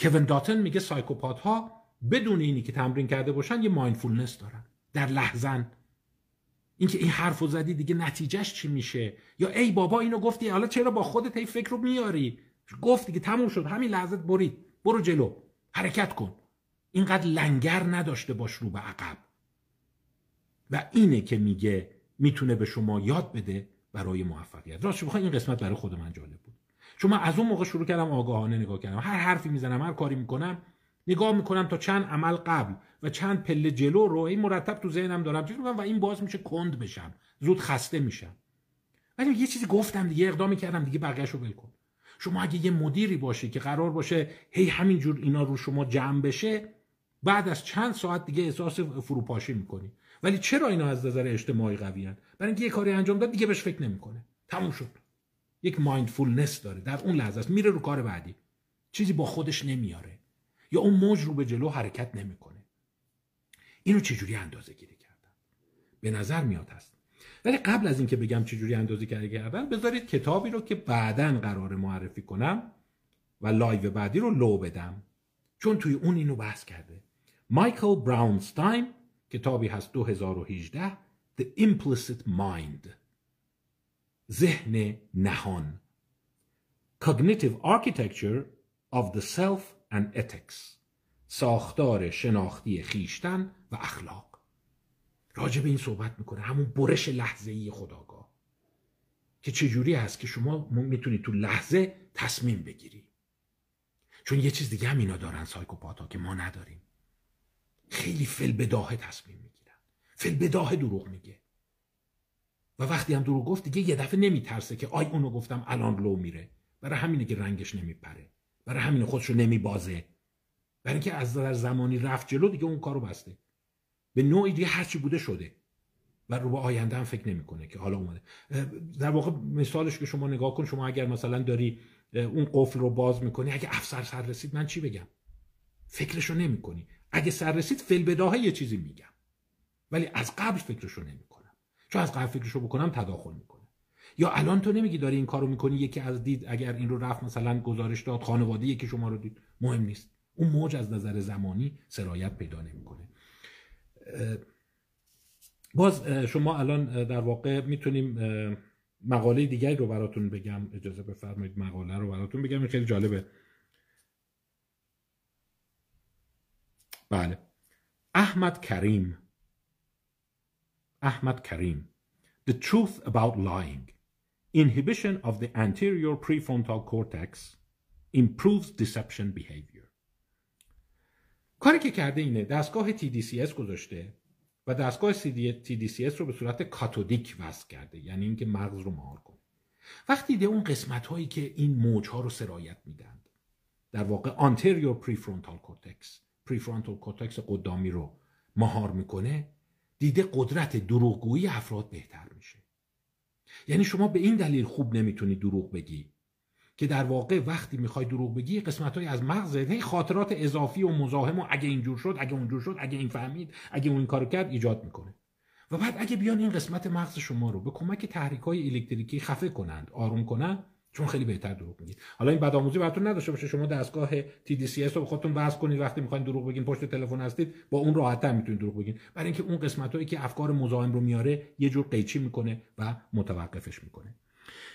کوین داتن میگه psychopath ها بدون اینی که تمرین کرده باشن یه mindfulness دارن. در لحظن اینکه این حرف رو زدی دیگه نتیجهش چی میشه؟ یا ای بابا اینو گفتی حالا چرا با خودت این فکر رو میاری؟ گفتی که تموم شد همین لحظه برید برو جلو حرکت کن. اینقدر لنگر نداشته باش رو به عقب. و اینه که میگه می‌تونه به شما یاد بده برای موفقیت. راست بخوای این قسمت برای خود من جالب بود. چون من از اون موقع شروع کردم آگاهانه نگاه کردم. هر حرفی می‌زنم هر کاری می‌کنم نگاه می‌کنم تا چند عمل قبل و چند پله جلو رو این مرتب تو ذهنم دارم چیز و این باز میشه کند بشم. زود خسته میشم. ولی یه چیزی گفتم دیگه اقدامی کردم دیگه بقیه‌شو ول کن. شما اگه یه مدیری باشی که قرار باشه هی همینجور اینا رو شما جمع بشه بعد از چند ساعت دیگه احساس فروپاشی می‌کنی. ولی چرا اینا از نظر اجتماعی قویان برای اینکه یه کاری انجام داد دیگه بهش فکر نمی‌کنه. تموم شد. یک مایندفولنس داره. در اون لحظه است. میره رو کار بعدی. چیزی با خودش نمیاره. یا اون موج رو به جلو حرکت نمی‌کنه. اینو چجوری اندازه گیری کردن به نظر میاد هست. ولی قبل از اینکه بگم چجوری اندازه گیری کردن بذارید کتابی رو که بعدا قراره معرفی کنم و live بعدی رو لو بدم. چون توی اون اینو بحث کرده. مایکل براونستاین کتابی هست 2018 The Implicit Mind. ذهن نهان. Cognitive Architecture of the Self and Ethics. ساختار شناختی خیشتن و اخلاق. راجع به این صحبت می‌کنه. همون برش لحظه ای خداگاه. که چجوری هست که شما می‌تونید تو لحظه تصمیم بگیری. چون یه چیز دیگه هم اینا دارن سایکوپات که ما نداریم. خیلی فل بداهه تصمیم می‌گیرن. فل بداهه دروغ میگه. و وقتی هم دروغ گفت دیگه یه دفعه نمیترسه که آی اونو گفتم الان لو میره. برای همینه که رنگش نمیپره. برای همینه خودشو نمیبازه. برای اینکه از در زمانی رفت جلو دیگه اون کارو بسته. به نوعی دیگه هرچی بوده شده. و رو به آینده هم فکر نمی‌کنه که حالا اومده. در واقع مثالش که شما نگاه کن شما اگر مثلا داری اون قفل رو باز می‌کنی اگه افسر سر رسید من چی بگم؟ فکرشو نمی‌کنی. اگه سر رسید فل یه چیزی میگم. ولی از قبل فکرشو نمی‌کنم. چون از قبل فکرشو بکنم تداخل می‌کنه یا الان تو نمیگی داری این کارو می‌کنی؟ یکی از دید اگر این رو رفت مثلا گزارش داد خانواده یکی شما رو دید. مهم نیست. اون موج از نظر زمانی سرایت پیدا نمی‌کنه. باز شما الان در واقع می‌تونیم مقاله دیگری رو براتون بگم. اجازه بفرمایید مقاله رو براتون بگم. خیلی جالبه. بله. احمد کریم. احمد کریم. The truth about lying. Inhibition of the anterior prefrontal cortex improves deception behavior. کاری که کرده اینه دستگاه TDCS گذاشته و دستگاه TDCS رو به صورت کاتودیک وصل کرده یعنی اینکه مغز رو مهار کنه وقتی دیده اون قسمت هایی که این موج ها رو سرایت میدن در واقع anterior prefrontal cortex prefrontal cortex قدامی رو مهار می‌کنه دیده قدرت دروغگویی افراد بهتر میشه. یعنی شما به این دلیل خوب نمی‌تونی دروغ بگی. که در واقع وقتی می‌خوای دروغ بگی قسمت های از مغزت هی خاطرات اضافی و مزاحم و اگه اینجور شد اگه اونجور شد اگه این فهمید اگه اون کارو کرد ایجاد می‌کنه. و بعد اگه بیان این قسمت مغز شما رو به کمک تحریک های الکتریکی خفه کنند آروم کنند چون خیلی بهتر دروغ میگید. حالا این بدآموزی براتون نداشته باشه. شما دستگاه TDCS رو به خودتون بحث کنید. وقتی می‌خواین دروغ بگین پشت تلفن هستید با اون راحت‌تر می‌تونید دروغ بگین. برای اینکه اون قسمتایی که افکار مزاحم رو میاره یه جور قیچی می‌کنه و متوقفش می‌کنه.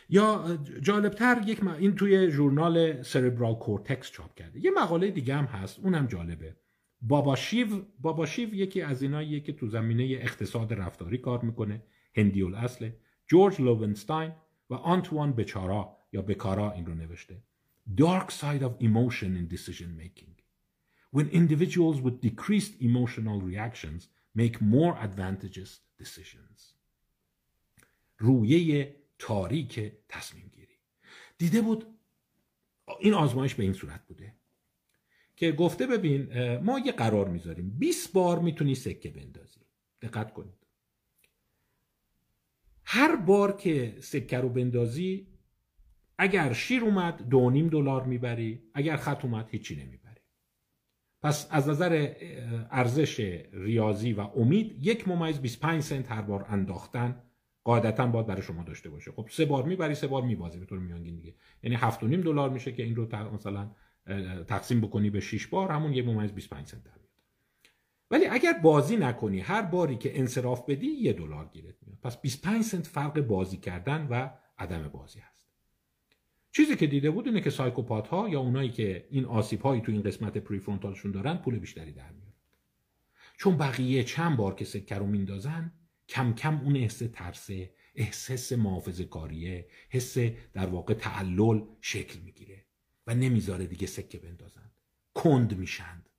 یا جالبتر یک این توی ژورنال سربرال کورتکس چاپ کرده. یه مقاله دیگه هم هست. اونم جالبه. باباشیو باباشیو یکی از ایناییه که تو زمینه اقتصاد رفتاری کار می‌کنه. هندی اصله جورج لوونستاین و آنتوان بچارا. یا بکارا این رو نوشته. Dark side of emotion in decision making. When individuals with decreased emotional reactions make more advantageous decisions. رویه تاریک تصمیم گیری دیده بود این آزمایش به این صورت بوده که گفته ببین ما یه قرار می‌ذاریم. 20 بار می‌تونی سکه بندازی. دقت کنید. هر بار که سکه رو بندازی اگر شیر اومد دو نیم دلار می‌بری. اگر خط اومد هیچی نمی‌بری. پس از نظر ارزش ریاضی و امید یک ممیز 25 سنت هر بار انداختن قاعدتا باید برای شما داشته باشه. خب سه بار می‌بری سه بار میبازی به طور میانگین دیگه. یعنی 7 نیم دلار میشه که این رو مثلا تقسیم بکنی به 6 بار همون یک ممیز 25 سنت در میاد. ولی اگر بازی نکنی هر باری که انصراف بدی یه دلار گیرت میاد. پس 25 سنت فرق بازی کردن و عدم بازی هست. چیزی که دیده بود اینه که سایکوپات ها یا اونایی که این آسیب هایی تو این قسمت پریفرونتالشون دارن پول بیشتری در میارن. چون بقیه چند بار که سکه رو میندازن کم کم اون حس ترسه احساس محافظه کاریه حس در واقع تعلل شکل می‌گیره و نمی‌ذاره دیگه سکه بندازن. کند میشند.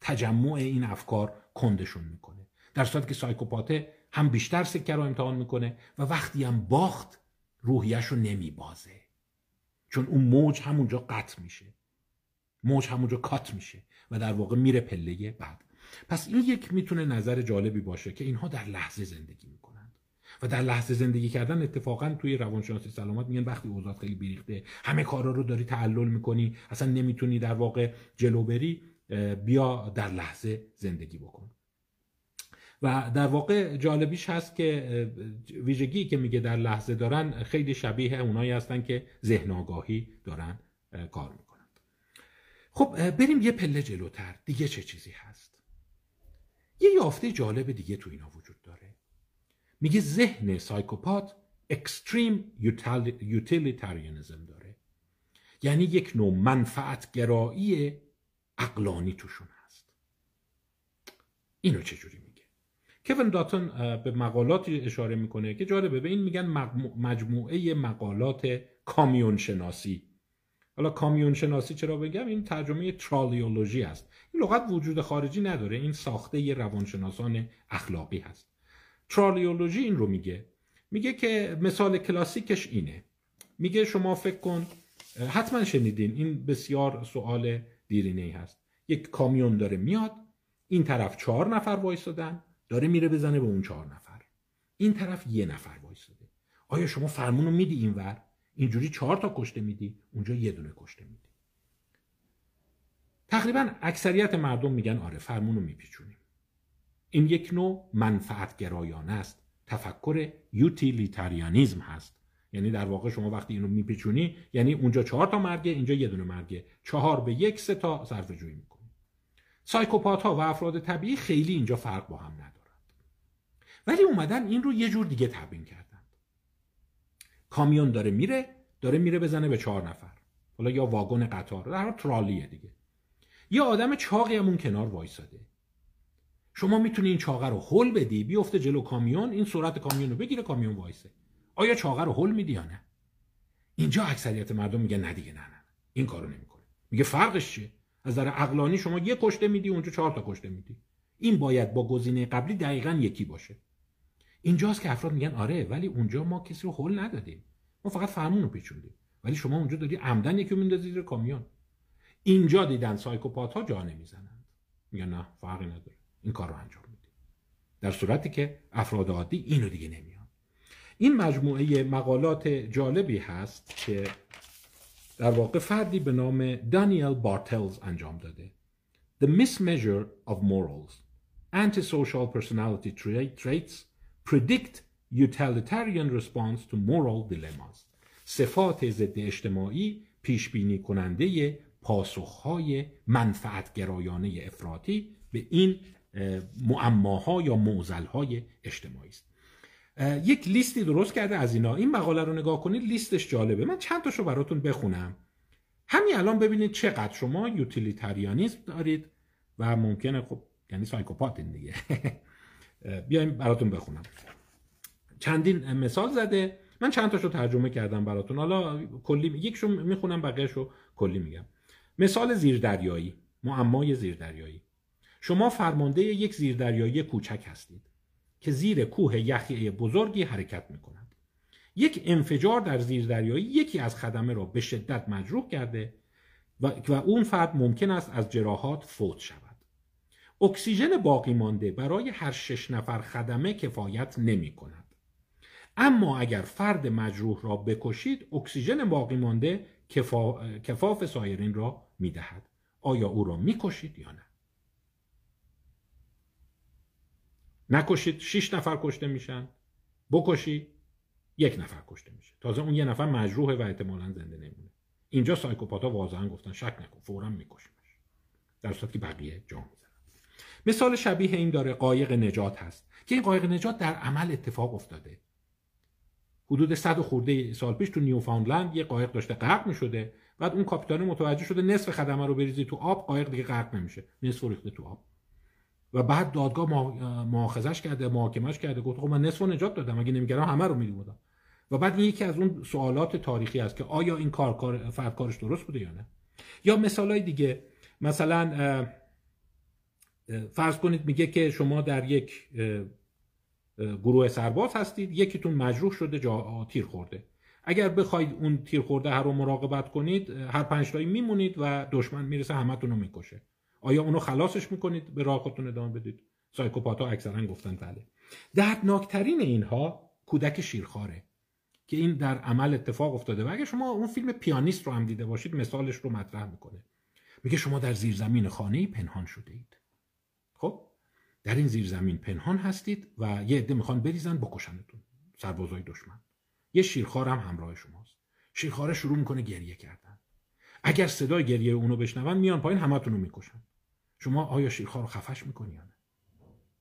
تجمع این افکار کندشون می‌کنه. در صورتی که سایکوپاته هم بیشتر سکه رو امتحان می‌کنه و وقتی هم باخت روحیش رو نمیبازه. چون اون موج همونجا قطع میشه. موج همونجا کات میشه و در واقع میره پله بعد. پس این یک می‌تونه نظر جالبی باشه که اینها در لحظه زندگی می‌کنند. و در لحظه زندگی کردن اتفاقا توی روانشناسی سلامت میگن وقتی اوضاع خیلی بیریخته همه کارا رو داری تعلل می‌کنی اصلا نمی‌تونی در واقع جلو بری بیا در لحظه زندگی بکن. و در واقع جالبیش هست که ویژگی که میگه در لحظه دارن خیلی شبیه اونایی هستن که ذهن آگاهی دارن کار می‌کنند خب بریم یه پله جلوتر. دیگه چه چیزی هست؟ یه یافته جالب دیگه تو اینا وجود داره. میگه ذهن سایکوپات اکستریم یوتیلیتاریانیزم داره. یعنی یک نوع منفعت گرایی اقلانی توشون هست. اینو چجوری کوین داتون به مقالاتی اشاره می‌کنه که جالبه به این میگن مجموعه مقالات کامیون شناسی حالا کامیون شناسی چرا بگم؟ این ترجمه ترالیولوژی است این لغت وجود خارجی نداره این ساخته ی روانشناسان اخلاقی هست. ترالیولوژی این رو میگه. میگه که مثال کلاسیکش اینه. میگه شما فکر کن حتما شنیدین این بسیار سوال دیرینه ای هست. یک کامیون داره میاد این طرف چهار نفر وایستادن داره میره بزنه به اون چهار نفر. این طرف یه نفر وایساده. آیا شما فرمون رو میدی اینور اینجوری چهار تا کشته میدی اونجا یه دونه کشته میدی. تقریبا اکثریت مردم میگن آره فرمون رو میپیچونیم. این یک نوع منفعت گرایانه است. تفکر یوتیلیتاریانیزم هست. یعنی در واقع شما وقتی اینو میپیچونی یعنی اونجا چهار تا مرگه اینجا یه دونه مرگه. چهار به یک سه تا صرف جویی می‌کنی. سایکوپات ها و افراد طبیعی خیلی اینجا فرق با هم نداره. ولی اومدن این رو یه جور دیگه تبیین کردن. کامیون داره میره داره میره بزنه به چهار نفر. حالا یا واگن قطار در ترالیه دیگه. یه آدم چاقی همون کنار وایساده. شما می‌تونی این چاقه رو هل بدی بیفته جلو کامیون این سرعت کامیون رو بگیره کامیون وایسه. آیا چاقه رو هل میدی یا نه؟ اینجا اکثریت مردم میگه نه دیگه نه نه. این کارو نمی‌کنه. میگه فرقش چیه؟ از نظر عقلانی شما یه کشته میدی اونجا چهار تا کشته میدی. این باید با گزینه قبلی دقیقا یکی باشه. اینجاست که افراد میگن آره ولی اونجا ما کسی رو حل ندادیم. ما فقط فرمون رو پیچوندیم. ولی شما اونجا دادی عمدن یکی میندازی زیر کامیون. اینجا دیدن سایکوپات ها جا نمی‌زنند میگن نه فرقی نداره. این کار رو انجام میدیم. در صورتی که افراد عادی اینو دیگه نمیان. این مجموعه مقالات جالبی هست که در واقع فردی به نام دانیل بارتلز انجام داده. The Mismeasure of Morals Antisocial Personality Traits predict utilitarian response to moral dilemmas. صفات ضد اجتماعی پیش بینی کننده پاسخهای منفعت گرایانه افراطی به این معماها یا معضلهای اجتماعی است. یک لیستی درست کرده از اینا. این مقاله رو نگاه کنید لیستش جالبه. من چند تاشو براتون بخونم. همین الان ببینید چقدر شما یوتیلیتاریانیسم دارید و ممکنه خب یعنی سایکوپاتین دیگه. بیایم براتون بخونم. چندین مثال زده. من چند تاشو ترجمه کردم براتون. حالا کلی یکشو می‌خونم بقیهشو کلی میگم. مثال زیردریایی معمای زیردریایی. شما فرمانده یک زیردریایی کوچک هستید که زیر کوه یخی بزرگی حرکت می‌کند. یک انفجار در زیردریایی یکی از خدمه را به شدت مجروح کرده و, اون فرد ممکن است از جراحات فوت شود. اکسیژن باقی مانده برای هر شش نفر خدمه کفایت نمی کند. اما اگر فرد مجروح را بکشید اکسیژن باقی مانده کفا... کفاف سایرین را می دهد. آیا او را می کشید یا نه؟ نکشید. شش نفر کشته میشن. بکشی یک نفر کشته میشه. تازه اون یه نفر مجروحه و احتمالا زنده نمیمونه اینجا سایکوپاتا واضحا گفتن شک نکن فورا میکشیمش. در صورتی که بقیه جا می‌زنن. مثال شبیه این داره قایق نجات هست که این قایق نجات در عمل اتفاق افتاده. حدود صد خورده سال پیش تو نیوفاندلند یه قایق داشته غرق می‌شده بعد اون کاپیتان متوجه شده نصف خدمه رو بریزی تو آب قایق دیگه غرق نمیشه نصف ریخته تو آب. و بعد دادگاه مؤاخذش کرده محاکمش کرده گفت خب من نصف نجات دادم اگه نمیگردم همه رو میدودم و بعد یکی از اون سوالات تاریخی است که آیا این کار, کار فرد کارش درست بوده یا نه؟ یا مثال های دیگه مثلا فرض کنید میگه که شما در یک گروه سرباز هستید یکیتون مجروح شده جا تیر خورده. اگر بخواید اون تیر خورده هر رو مراقبت کنید هر پنج تایی میمونید و دشمن می‌رسه همتون رو می‌کشه. آیا اونو خلاصش می‌کنید؟ به راه خودتون ادامه بدید. سایکوپاتا اکثرا گفتن بله. دردناکترین اینها کودک شیرخواره که این در عمل اتفاق افتاده و اگر شما اون فیلم پیانیست رو هم دیده باشید مثالش رو مطرح می‌کنه. میگه شما در زیرزمین خانه پنهان شده اید خب؟ در این زیرزمین پنهان هستید و یه عده می‌خوان بریزن بکشنتون سربازای دشمن. یه شیرخوار هم همراه شماست. شیرخواره شروع می‌کنه گریه کردن. اگر صدای گریه اونو بشنون میان پایین همتون رو می‌کشن. شما آیا شیرخوار رو خفش می‌کنی یا نه؟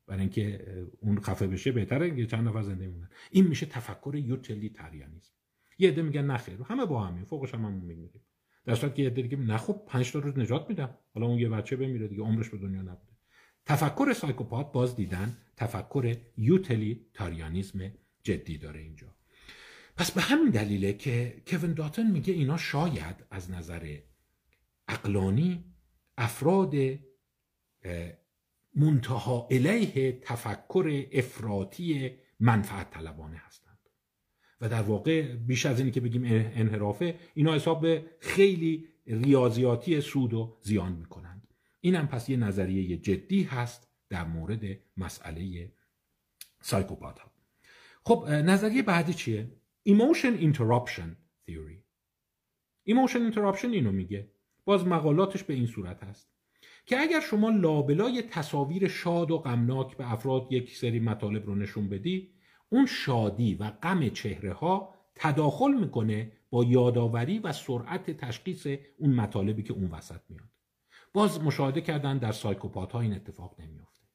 برای اینکه اون خفه بشه بهتره که چند نفر زنده مونن این میشه تفکر یوتیلیتاریانیسم. یه عده میگن نخیر همه با همین فوقش هم همون میگیم. در که یه عده دیگه نه خب 5 تا روز نجات میدم. حالا اون یه بچه بمیره دیگه عمرش به دنیا نبوده. تفکر سایکوپات باز دیدن تفکر یوتیلیتاریانیسم جدی داره اینجا. پس به همین دلیله که کوین داتن میگه اینا شاید از نظر اقلانی افراد منتها الیه تفکر افراطی منفعت طلبانه هستند. و در واقع بیش از اینی که بگیم انحرافه اینا حساب خیلی ریاضیاتی سود و زیان می‌کنند این هم پس یه نظریه جدی هست در مورد مسئله سایکوپات ها خب نظریه بعدی چیه؟ Emotion Interruption Theory. Emotion Interruption اینو میگه. باز مقالاتش به این صورت هست که اگر شما لابلای تصاویر شاد و غمناک به افراد یک سری مطالب رو نشون بدی اون شادی و غم چهره ها تداخل می‌کنه با یادآوری و سرعت تشخیص اون مطالبی که اون وسط میاد. باز مشاهده کردن در سایکوپات ها این اتفاق نمیافته.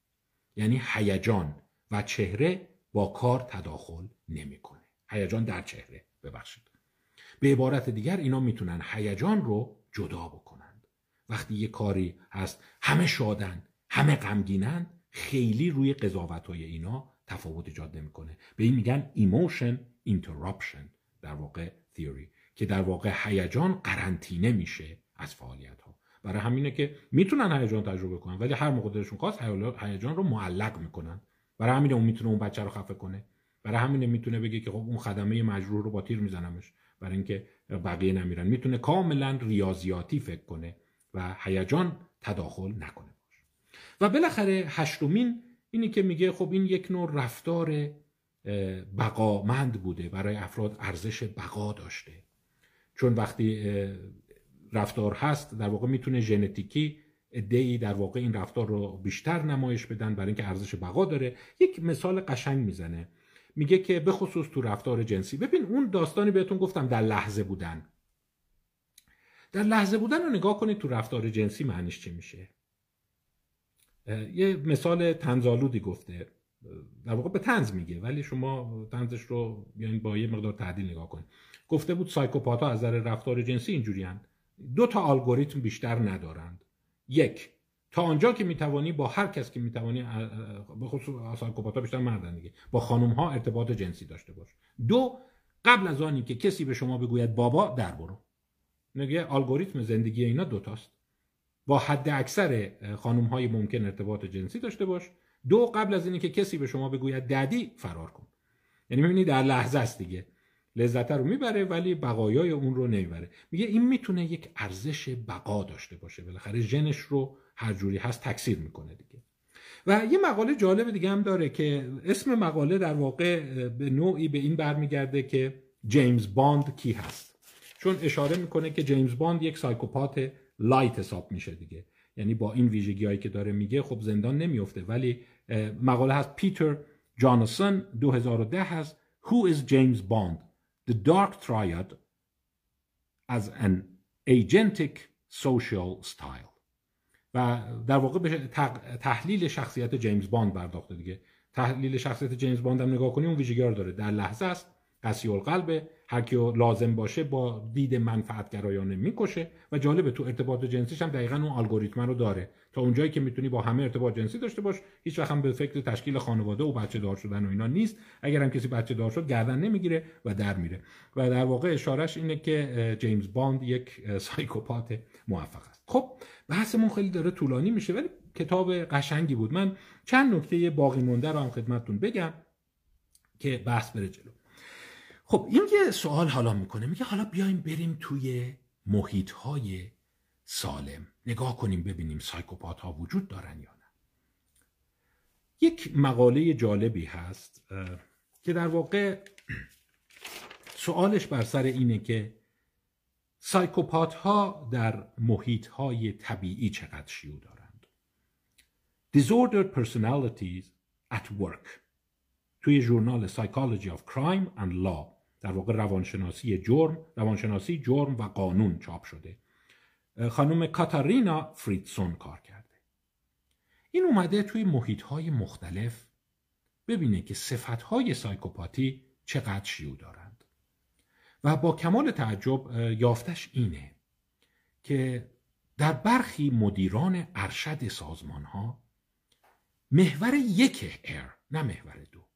یعنی هیجان و چهره با کار تداخل نمی‌کنه. هیجان در چهره ببخشید. به عبارت دیگر اینا می‌تونن هیجان رو جدا بکنند. وقتی یه کاری هست همه شادن همه غمگینن خیلی روی قضاوت های اینا تفاوت ایجاد نمی‌کنه. به این میگن emotion interruption در واقع theory که در واقع هیجان قرنطینه میشه از فعالیت ها برای همینه که می‌تونن هیجان تجربه کنن ولی هر موقع دلشون خواست هیجان رو معلق می‌کنن. برای همینه اون می‌تونه اون بچه رو خفه کنه. برای همینه می‌تونه بگه که خب اون خدمه مجروح رو با تیر میزنمش. برای اینکه بقیه نمیرن. می‌تونه کاملا ریاضیاتی فکر کنه و هیجان تداخل نکنه و بالاخره هشتمین اینی که میگه خب این یک نوع رفتار بقامند بوده. برای افراد ارزش بقا داشته. چون وقتی رفتار هست در واقع می‌تونه ژنتیکی ادعی در واقع این رفتار رو بیشتر نمایش بدن برای اینکه ارزش بقا داره. یک مثال قشنگ می‌زنه. میگه که به خصوص تو رفتار جنسی. ببین اون داستانی بهتون گفتم در لحظه بودن. در لحظه بودن رو نگاه کنید تو رفتار جنسی معنیش چی میشه؟ یه مثال تنزالودی گفته. در واقع به تنز میگه ولی شما تنزش رو یعنی با یه مقدار تعدیل نگاه کنید. گفته بود سایکوپات ها از نظر رفتار جنسی اینجوری دو تا الگوریتم بیشتر ندارند. یک تا آنجا که می‌توانی با هر کس که می‌توانی به خصوص سایکوپاتا بیشتر مردن دیگه با خانم ها ارتباط جنسی داشته باش. دو قبل از آنی که کسی به شما بگوید بابا در برو. نگه الگوریتم زندگی اینا دوتاست با حد اکثر خانم های ممکن ارتباط جنسی داشته باش. دو قبل از اینی که کسی به شما بگوید ددی فرار کن. یعنی می‌بینی در لحظه است دیگه. لذت رو می‌بره ولی بقایای اون رو نمی‌بره. میگه این می‌تونه یک ارزش بقا داشته باشه. بالاخره ژنش رو هر جوری هست تکثیر می‌کنه دیگه. و یه مقاله جالب دیگه هم داره که اسم مقاله در واقع به نوعی به این برمیگرده که جیمز باند کی هست. چون اشاره می‌کنه که جیمز باند یک psychopath lite حساب میشه دیگه. یعنی با این ویژگی هایی که داره میگه خب زندان نمیفته ولی مقاله هست پیتر جانسون 2010 هست. Who is James Bond? The Dark Triad as an agentic social style. و در واقع به تحلیل شخصیت جیمز باند پرداخته دیگه. تحلیل شخصیت جیمز باند هم نگاه کنیم اون ویژگی داره. در لحظه است قسی القلبه. هر کی لازم باشه با دید منفعت گرایانه می‌کشه و جالبه تو ارتباط جنسیش هم دقیقا اون الگوریتم رو داره. تا اونجایی که می‌تونی با همه ارتباط جنسی داشته باش هیچ وقت هم به فکر تشکیل خانواده و بچه دار شدن و اینا نیست. اگر هم کسی بچه دار شد گردن نمی‌گیره و در میره. و در واقع اشارش اینه که جیمز باند یک سایکوپات موفق است. خب بحثمون خیلی داره طولانی میشه ولی کتاب قشنگی بود. من چند نکته باقی مونده رو هم خدمتتون بگم که بحث بره جلو. خب این یه سوال حالا می‌کنه. میگه حالا بیایم بریم توی محیط های سالم. نگاه کنیم ببینیم سایکوپات ها وجود دارن یا نه. یک مقاله جالبی هست که در واقع سوالش بر سر اینه که سایکوپات ها در محیط های طبیعی چقدر شیوع دارند؟ Disordered Personalities at Work. توی ژورنال Psychology of Crime and Law. در واقع روانشناسی جرم روانشناسی جرم و قانون چاپ شده. خانم کاتارینا فریدسون کار کرده. این اومده توی محیط های مختلف ببینه که صفت های سایکوپاتی چقدر شیوع دارند. و با کمال تعجب یافتش اینه که در برخی مدیران ارشد سازمان ها محور یک ار نه محور دو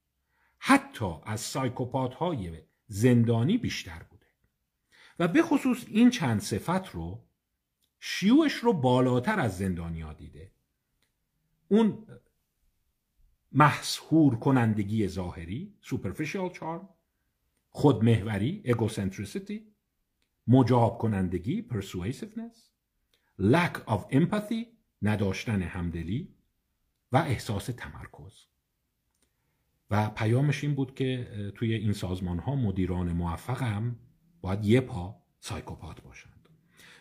حتی از سایکوپات های زندانی بیشتر بوده. و به خصوص این چند صفت رو شیوعش رو بالاتر از زندانیا دیده. اون محصور کنندگی ظاهری superficial charm خودمهوری egocentricity مجاب کنندگی persuasiveness lack of empathy نداشتن همدلی و احساس تمرکز. پیامش این بود که توی این سازمان ها مدیران موفق هم باید یه پا سایکوپات باشند.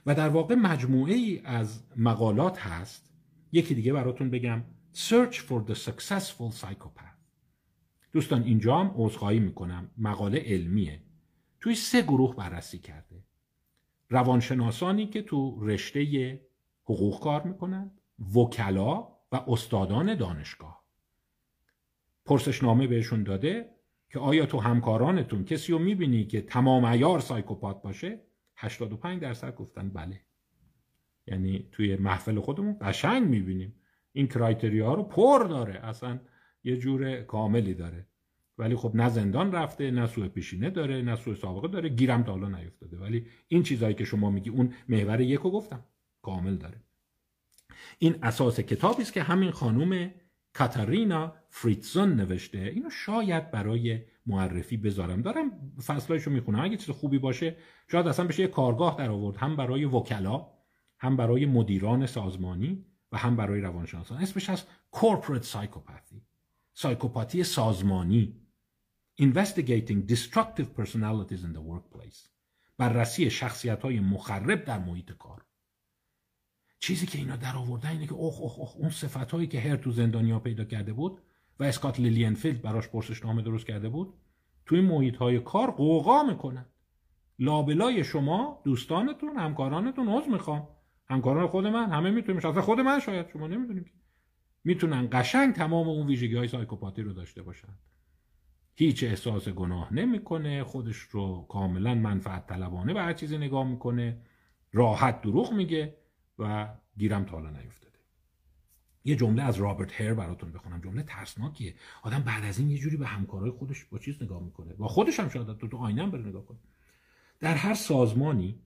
و در واقع مجموعه ای از مقالات هست. یکی دیگه براتون بگم Search for the Successful Psychopath. دوستان اینجا هم عذرخواهی می‌کنم. مقاله علمیه. توی سه گروه بررسی کرده. روانشناسانی که تو رشته حقوق کار می‌کنند وکلا و استادان دانشگاه. پرسشنامه بهشون داده که آیا تو همکارانتون کسی رو می‌بینی که تمام ایار سایکوپات باشه؟ 85 درصد گفتن بله. یعنی توی محفل خودمون قشنگ می‌بینیم. این کرایتریا رو پر داره. اصلا یه جور کاملی داره. ولی خب نه زندان رفته نه سوء پیشینه داره نه سوء سابقه داره. گیرم تا حالا نیفتاده. ولی این چیزایی که شما میگی اون محور یکو گفتم. کامل داره. این اساس کتابی است که همین خانم کاتارینا فریتزون نوشته. اینو شاید برای معرفی بذارم. دارم فصلایشو می‌خونم. اگه چیز خوبی باشه شاید اصلا بشه یه کارگاه در آورد هم برای وکلا هم برای مدیران سازمانی و هم برای روانشناسان. اسمش هست corporate psychopathy سایکوپاتی سازمانی. Investigating destructive personalities in the workplace. بررسی شخصیت های مخرب در محیط کار. چیزی که اینا در آوردن اینه که اوه اوه اوه اون صفت که هر تو زندانیا پیدا کرده بود و اسکات لیلینفلد براش پرسشنامه درست کرده بود توی محیط های کار غوغا می‌کنن. لابلای شما دوستانتون همکارانتون عذر می‌خوام. همکاران خود من همه می‌تونیم. اصلا خود من شاید شما نمی‌دونیم می‌تونن قشنگ تمام اون ویژگی های psychopathy رو داشته باشن. هیچ احساس گناه نمی‌کنه خودش رو کاملا منفعت طلبانه به هر چیزی نگاه می‌کنه. راحت دروغ میگه. و گیرم تا حالا نیفتاده. یه جمله از رابرت هر براتون بخونم. جمله ترسناکیه. آدم بعد از این یه جوری به همکارای خودش با چیز نگاه می‌کنه. با خودش هم شاید تو تو آینه بره نگاه کنه. در هر سازمانی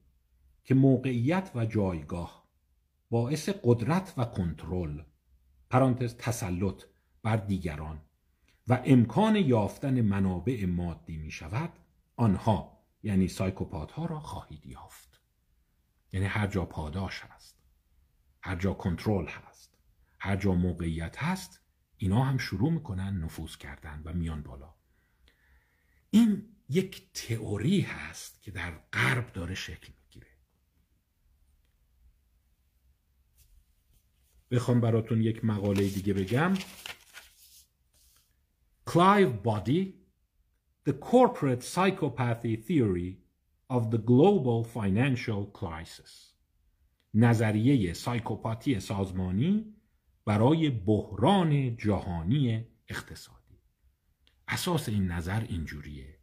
که موقعیت و جایگاه باعث قدرت و کنترل پرانتز تسلط بر دیگران و امکان یافتن منابع مادی می شود آنها یعنی سایکوپات ها را خواهید یافت. یعنی هر جا پاداش هست. هر جا کنترل هست هر جا موقعیت هست اینا هم شروع می‌کنن نفوذ کردن و میان بالا. این یک تئوری هست که در غرب داره شکل می‌گیره. بخوام براتون یک مقاله دیگه بگم. Clive Body The Corporate Psychopathy Theory of the Global Financial Crisis. نظریه سایکوپاتی سازمانی برای بحران جهانی اقتصادی. اساس این نظر اینجوریه.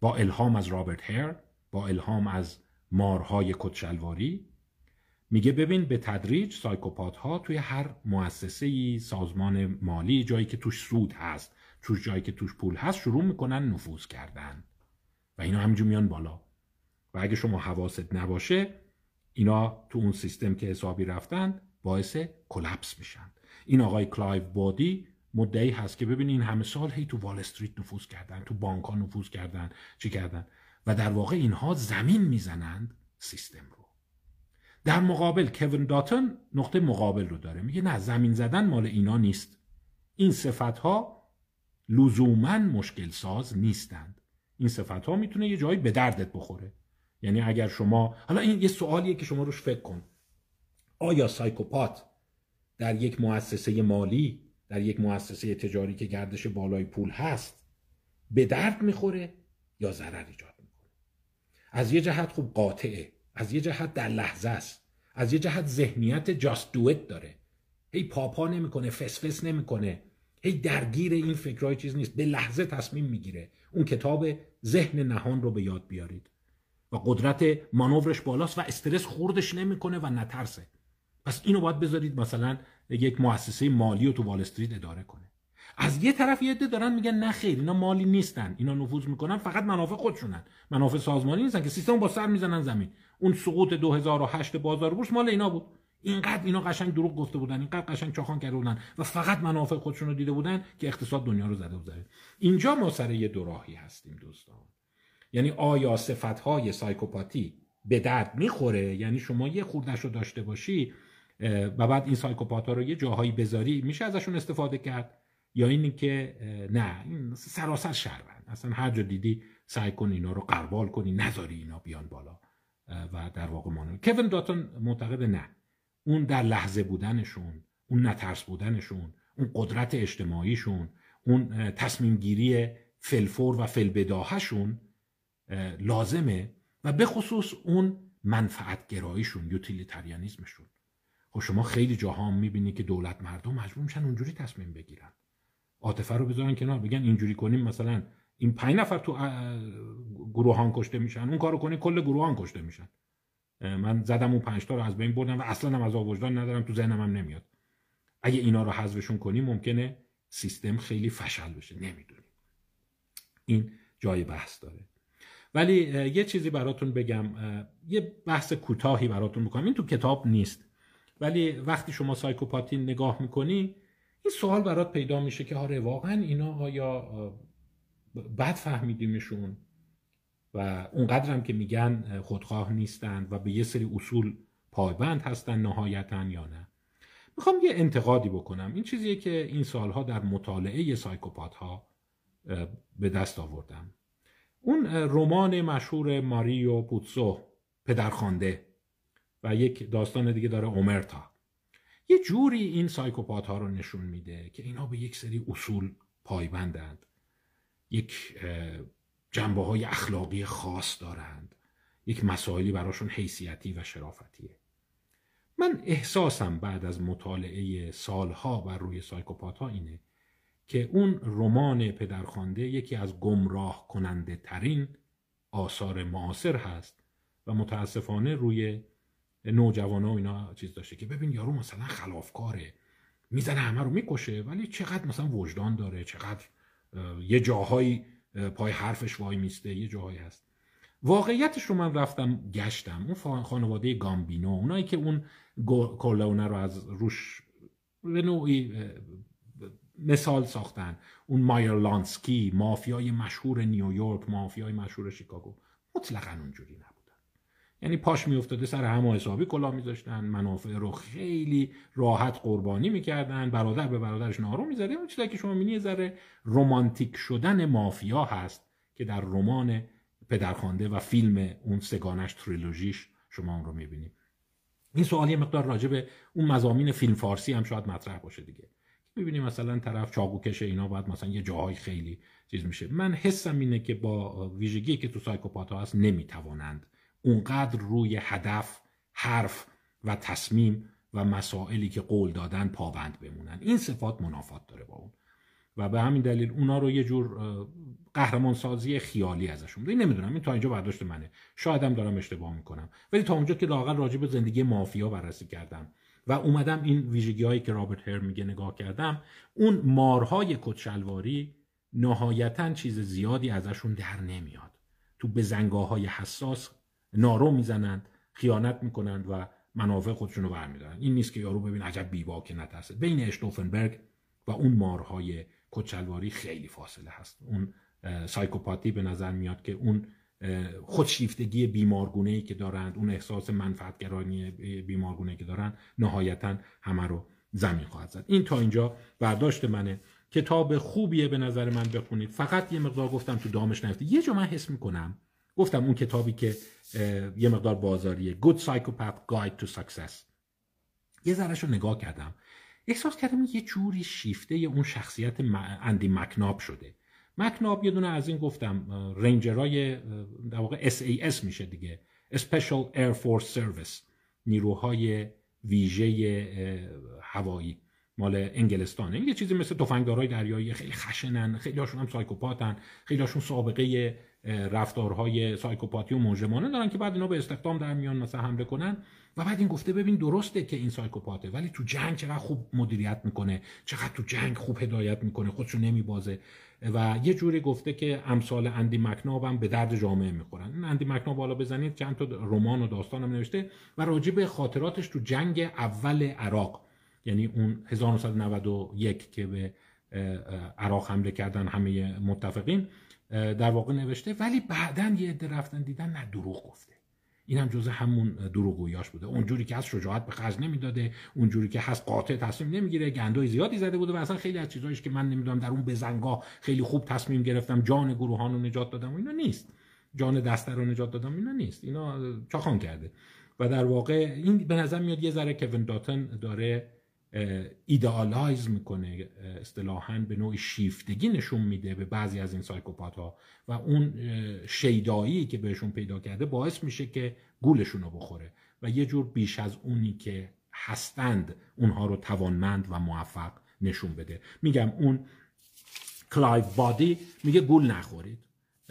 با الهام از رابرت هر با الهام از مارهای کتشلواری میگه ببین به تدریج سایکوپات ها توی هر مؤسسه سازمان مالی جایی که توش سود هست توش جایی که توش پول هست شروع می‌کنن نفوذ کردن. و اینا همینجور میان بالا. و اگه شما حواست نباشه اینا تو اون سیستم که حسابی رفتن باعث collapse میشن. این آقای کلایو بادی مدعی هست که ببین این همه سال هی تو وال استریت نفوذ کردن تو بانک ها نفوذ کردن. چی کردن؟ و در واقع اینها زمین می‌زنند سیستم رو. در مقابل کوین داتن نقطه مقابل رو داره. میگه نه زمین زدن مال اینا نیست. این صفت ها لزوما مشکل ساز نیستند. این صفت ها می‌تونه یه جایی به دردت بخوره. یعنی اگر شما حالا این یه سوالیه که شما روش فکر کن. آیا سایکوپات در یک مؤسسه مالی در یک مؤسسه تجاری که گردش بالای پول هست به درد می‌خوره یا ضرر ایجاد می‌کنه؟ از یه جهت خوب قاطعه از یه جهت در لحظه است از یه جهت ذهنیت جاست دوت داره. هی پاپا نمی‌کنه فسفس نمی‌کنه هی درگیر این فکرهای چیز نیست به لحظه تصمیم می‌گیره. اون کتاب ذهن نهان رو به یاد بیارید. و قدرت مانورش بالاست و استرس خوردش نمی‌کنه و نترسه. پس اینو باید بذارید مثلا یک مؤسسه مالی رو تو وال استریت اداره کنه. از یه طرف یه عده دارن میگن نه خیر اینا مالی نیستن اینا نفوذ می‌کنن فقط منافع خودشونن. منافع سازمانی نیستن که سیستم با سر می‌زنن زمین. اون سقوط 2008 بازار بورس مال اینا بود. اینقدر اینا قشنگ دروغ گفته بودن اینقدر قشنگ چاخان کرده بودن و فقط منافع خودشون رو دیده بودن که اقتصاد دنیا رو زده بود اینجا ما سر یه دوراهی هستیم دوستان. یعنی آیا صفتهای سایکوپاتی به درد می‌خوره؟ یعنی شما یه خوردش رو داشته باشی و بعد این سایکوپات ها رو یه جاهایی بذاری میشه ازشون استفاده کرد؟ یا اینی که نه این سراسر شربن اصلا هر جا دیدی سعی کن اینا رو قربال کنی نذاری اینا بیان بالا و در واقع مانو کوین داتون معتقد نه. اون در لحظه بودنشون اون نترس بودنشون اون قدرت اجتماعیشون اون تصمیم گیری فلفور و فلبداهشون لازمه و به خصوص اون منفعت گراییشون یوتیلیتریانیزمشون خب شما خیلی جاها هم می‌بینی که دولت مردم مجبور میشن اونجوری تصمیم بگیرن. عاطفه رو بذارن کنار بگن اینجوری کنیم مثلا این پنج نفر تو گروهان کشته میشن اون کارو کنی کل گروهان کشته میشن. من زدم اون پنج تا رو از بین بردم و اصلا هم از وجدان ندارم تو ذهنم هم نمیاد. اگه اینا رو حذفشون کنیم ممکنه سیستم خیلی فشل بشه. نمی‌دونیم. این جای بحث داره. ولی یه چیزی براتون بگم یه بحث کوتاهی براتون بکنم. این تو کتاب نیست. ولی وقتی شما سایکوپاتی نگاه می‌کنی این سوال برات پیدا میشه که آره واقعا اینا آیا بد فهمیدیمشون؟ و اونقدر هم که میگن خودخواه نیستند و به یه سری اصول پایبند هستن نهایتا یا نه. می‌خوام یه انتقادی بکنم. این چیزیه که این سالها در مطالعه سایکوپات ها به دست آوردم. اون رمان مشهور ماریو پوتسو پدرخوانده و یک داستان دیگه داره اومرتا. یه جوری این سایکوپات ها رو نشون میده که اینا به یک سری اصول پایبندند. یک جنبه های اخلاقی خاص دارند. یک مسائلی براشون حیثیتی و شرافتیه من احساسم بعد از مطالعه سالها بر روی سایکوپات ها اینه که اون رمان پدرخوانده یکی از گمراه کننده ترین آثار معاصر هست و متاسفانه روی نوجوان ها اینا چیز داشته که ببین یارو مثلا خلافکاره می‌زنه همه رو می‌کشه ولی چقدر مثلا وجدان داره چقدر یه جاهایی پای حرفش وای میسته یه جاهایی هست. واقعیتش رو من رفتم گشتم اون خانواده گامبینو اونایی که اون کورلونه رو از روش به نوعی مثال ساختن. اون مایرلانسکی مافیای مشهور نیویورک مافیای مشهور شیکاگو. مطلقا اونجوری نبودن. یعنی پاش میافتاده سر همه حسابی کلا میذاشتن. منافع رو خیلی راحت قربانی می‌کردن. برادر به برادرش نارو می‌زده. اون چیزی که شما می‌بینی ذره رمانتیک شدن مافیا هست که در رمان پدرخوانده و فیلم اون سگانش تریلوژیش شما اون رو می‌بینید این سوال یه مقدار راجع به اون مزامین فیلم فارسی هم شاید مطرح باشه دیگه. می‌بینیم مثلا طرف کش اینا باید مثلا یه جاهای خیلی چیز میشه. من حسم اینه که با ویژگی که تو سایکوپات ها هست نمی‌توانند اونقدر روی هدف حرف و تصمیم و مسائلی که قول دادن پابند بمونن. این صفات منافات داره با اون. و به همین دلیل اونا رو یه جور قهرمان سازی خیالی ازشون این نمی‌دونم این تا اینجا برداشت منه. شایدم دارم اشتباه می‌کنم. ولی تا اونجا که لاقل راجع به زندگی مافیا بررسی کردم. و اومدم این ویژگی هایی که رابرت هر میگه نگاه کردم اون مارهای کتشلواری نهایتا چیز زیادی ازشون در نمیاد. تو بزنگاه های حساس نارو می‌زنند خیانت می‌کنند و منافع خودشون رو برمیدارن. این نیست که یارو ببین عجب بیوا که نترسه. بین اشتوفنبرگ و اون مارهای کچلواری خیلی فاصله هست. اون سایکوپاتی به نظر میاد که اون خودشیفتگی بیمارگونه که دارند اون احساس منفعتگرانی بیمارگونه که دارند نهایتا همه رو زمین خواهد زد. این تا اینجا برداشت منه. کتاب خوبیه به نظر من بخونید. فقط یه مقدار گفتم تو دامش نفته یه جا من حس می‌کنم. گفتم اون کتابی که یه مقدار بازاریه. Good Psychopath Guide to Success. یه ذرهش رو نگاه کردم. احساس کردم یه جوری شیفته اون شخصیت اندی مکناب شده. مکناب یه دونه از این گفتم رنجرای در واقع SAS میشه دیگه. Special Air Force Service نیروهای ویژه هوایی. مال انگلستانه. یه چیزی مثل تفنگدارای دریایی خیلی خشنن خیلی هاشون هم سایکوپاتن خیلی هاشون سابقه رفتارهای سایکوپاتی و مجرمانه دارن که بعد اینا به استخدام در میان مثلا حمله کنن. و بعد این گفته ببین درسته که این سایکوپاته ولی تو جنگ چقدر خوب مدیریت می‌کنه چقدر تو جنگ خوب هدایت می‌کنه خودشو نمیبازه. و یه جوری گفته که امثال اندی مکناب هم به درد جامعه می‌خورن. این اندی مکناب بالا بزنید چند تا رمان و داستان هم نوشته و راجع به خاطراتش تو جنگ اول عراق یعنی اون 1991 که به عراق حمله کردن همه متفقین در واقع نوشته. ولی بعدا یه عده رفتن دیدن نه دروغ گفته. این هم جزء همون دروغگویاش بوده. اونجوری که از شجاعت به خرج نمی‌داده اونجوری که هست قاطع تصمیم نمی‌گیره گندای زیادی زده بوده و اصلا خیلی از چیزایش که من نمی‌دونم در اون بزنگاه خیلی خوب تصمیم گرفتم جان گروهان رو نجات دادم و اینا نیست. جان دسته رو نجات دادم اینا نیست. اینا چاخان کرده. و در واقع این به نظر میاد یه ذره کوین داتن داره idealize می‌کنه اصطلاحا یه نوع شیفتگی نشون میده به بعضی از این psychopath ها و اون شیدایی که بهشون پیدا کرده باعث میشه که گولشون رو بخوره. و یه جور بیش از اونی که هستند اونها رو توانمند و موفق نشون بده. میگم اون کلایو بادی میگه گول نخورید.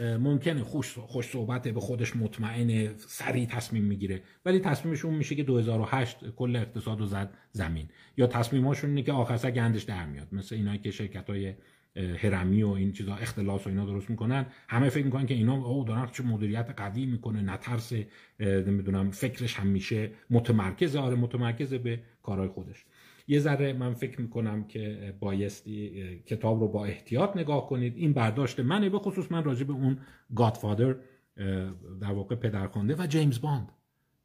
ممکنه خوش, خوش صحبت به خودش مطمئن سریع تصمیم می‌گیره. ولی تصمیمش اون میشه که 2008 کل اقتصاد رو زد زمین. یا تصمیماشون اینه که آخر گندش در میاد. مثل اینایی که شرکت های هرمی و این چیزا اختلاس و اینا درست می‌کنن. همه فکر می‌کنن که اینا او دارن چه مدیریت قوی می‌کنه نترس نمی‌دونم فکرش همیشه متمرکز آره متمرکز به کارهای خودش. یه ذره من فکر می‌کنم که بایستی کتاب رو با احتیاط نگاه کنید. این برداشت منه به خصوص من راجع به اون گادفادر در واقع پدرخوانده و جیمز باند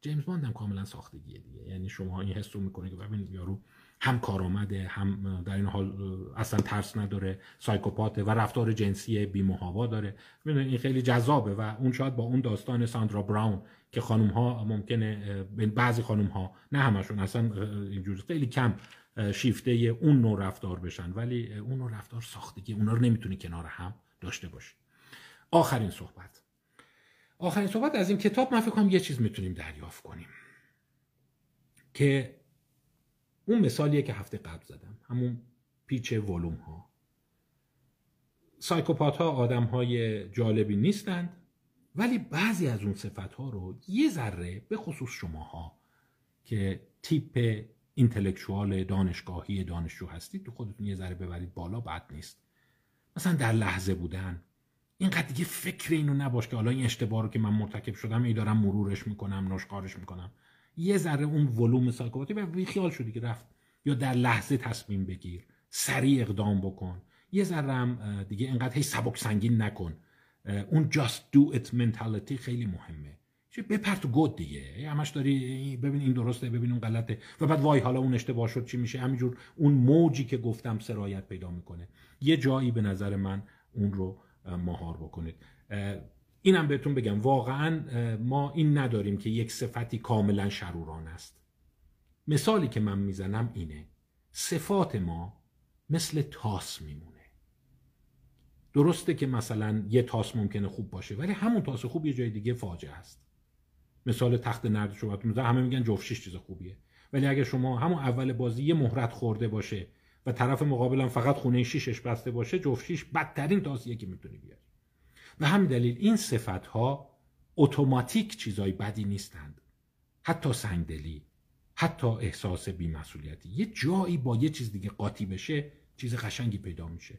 جیمز باند هم کاملا ساختگیه دیگه. یعنی شما این حس رو می‌کنید که ببینید یارو هم کارآمده هم در این حال اصلا ترس نداره سایکوپاته و رفتار جنسی بیمهابا داره. این خیلی جذابه و اون شاید با اون داستان ساندرا براون که خانم ها ممکنه بعضی خانم ها نه همشون اصلا اینجوری خیلی کم شیفته اون نوع رفتار بشن. ولی اون نوع رفتار ساختگی اونا رو نمی‌تونی کنار هم داشته باشی. آخرین صحبت. آخرین صحبت از این کتاب من فکر کنم یه چیز می‌تونیم دریافت کنیم. که اون مثالیه که هفته قبل زدم. همون پیچ ولوم ها سایکوپات ها آدم های جالبی نیستند. ولی بعضی از اون صفت ها رو یه ذره به خصوص شماها که تیپ اینتלקچوال دانشگاهی دانشجو هستید تو خودتون یه ذره ببرید بالا بد نیست. مثلا در لحظه بودن اینقدر دیگه فکر اینو نباش که حالا این اشتباه رو که من مرتکب شدم ای دارم مرورش می‌کنم نشقارش می‌کنم. یه ذره اون ولوم سایکوپاتی و خیال شدی که رفت. یا در لحظه تصمیم بگیر سریع اقدام بکن. یه ذره دیگه اینقدر هی سبک سنگین نکن. اون just do it mentality خیلی مهمه. چه بپر تو گود دیگه. همش داری ببین این درسته ببین اون غلطه. و بعد وای حالا اون اشتباه شد چی میشه؟ همینجور اون موجی که گفتم سرایت پیدا می‌کنه. یه جایی به نظر من اون رو مهار بکنید. اینم بهتون بگم واقعا ما این نداریم که یک صفتی کاملا شروران است. مثالی که من می‌زنم اینه. صفات ما مثل تاس میمونه. درسته که مثلا یه تاس ممکنه خوب باشه ولی همون تاس خوب یه جای دیگه فاجعه است. مثال تخت نرد شما همه میگن جفت چیز خوبیه. ولی اگه شما همون اول بازی یه مهرت خورده باشه و طرف مقابلم فقط خونه شیشش بسته باشه جفت شیش بدترین تاسیه که می‌تونی بیاری. و همین دلیل این صفت ها اتوماتیک چیزای بدی نیستند. حتی سنگدلی حتی احساس بیمسئولیتی. یه جایی با یه چیز دیگه قاطی بشه چیز قشنگی پیدا میشه.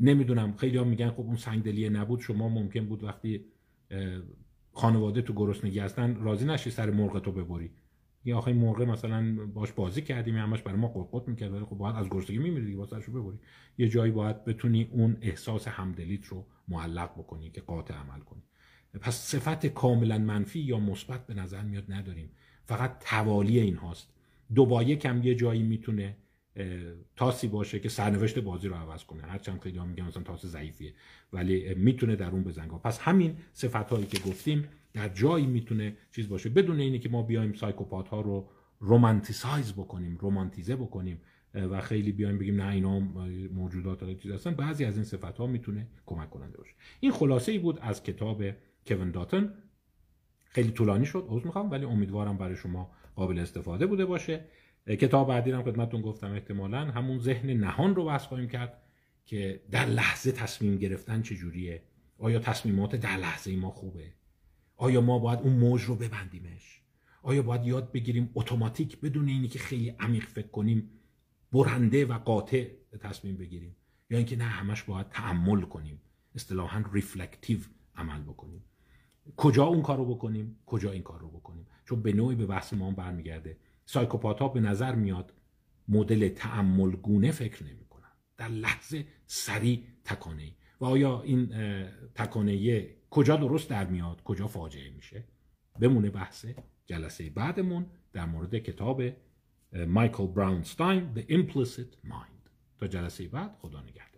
نمی‌دونم. خیلی ها میگن خب اون سنگدلی نبود. شما ممکن بود وقتی خانواده تو گرسنگی هستن راضی نشی سر مرغ تو ببری. یا آخه مرغ مثلا باش بازی کردیم همش برای ما قرقط می‌کرد. ولی خب باید از گرسنگی میمیری دیگه واسه ببری. یه جایی باید بتونی اون احساس همدلیت رو معلق بکنی که قاطع عمل کنی. پس صفت کاملا منفی یا مثبت به نظر میاد نداریم. فقط توالی این هاست. دو با هم یه جایی می‌تونه تاسی باشه که سرنوشت بازی رو عوض کنه. هرچند خیلی ها میگن مثلا تاس ضعیفیه ولی می‌تونه در اون بزنگا پس همین صفت هایی که گفتیم در جایی می‌تونه چیز باشه. بدون اینه که ما بیایم سایکوپات ها رو رومانتیسایز بکنیم رومانتیزه بکنیم و خیلی بیایم بگیم نه اینا موجودات چیز هستن. بعضی از این صفت ها می‌تونه کمک کننده باشه. این خلاصه ای بود از کتاب کوین داتن. خیلی طولانی شد عذر می‌خوام ولی امیدوارم برای شما قابل استفاده بوده باشه. کتاب بعدی هم خدمتتون گفتم احتمالا. همون ذهن نهان رو بحث خواهیم کرد که در لحظه تصمیم گرفتن چجوریه. آیا تصمیمات در لحظه ما خوبه؟ آیا ما باید اون موج رو ببندیمش؟ آیا باید یاد بگیریم اتوماتیک بدون اینی که خیلی عمیق فکر کنیم برنده و قاطع تصمیم بگیریم؟ یا اینکه نه همش باید تعمل کنیم. اصطلاحا reflective عمل بکنیم. کجا اون کار رو بکنیم؟ کجا این کار رو بکنیم؟ چون به نوعی به بحث ما برمیگرده. psychopath به نظر میاد مدل تعمل گونه فکر نمی کنن در لحظه سریع تکانه و آیا این تکانه کجا درست در میاد؟ کجا فاجعه میشه؟ بمونه بحث جلسه بعدمون در مورد کتاب مایکل براونستاین The Implicit Mind. تا جلسه بعد خدا نگهدار.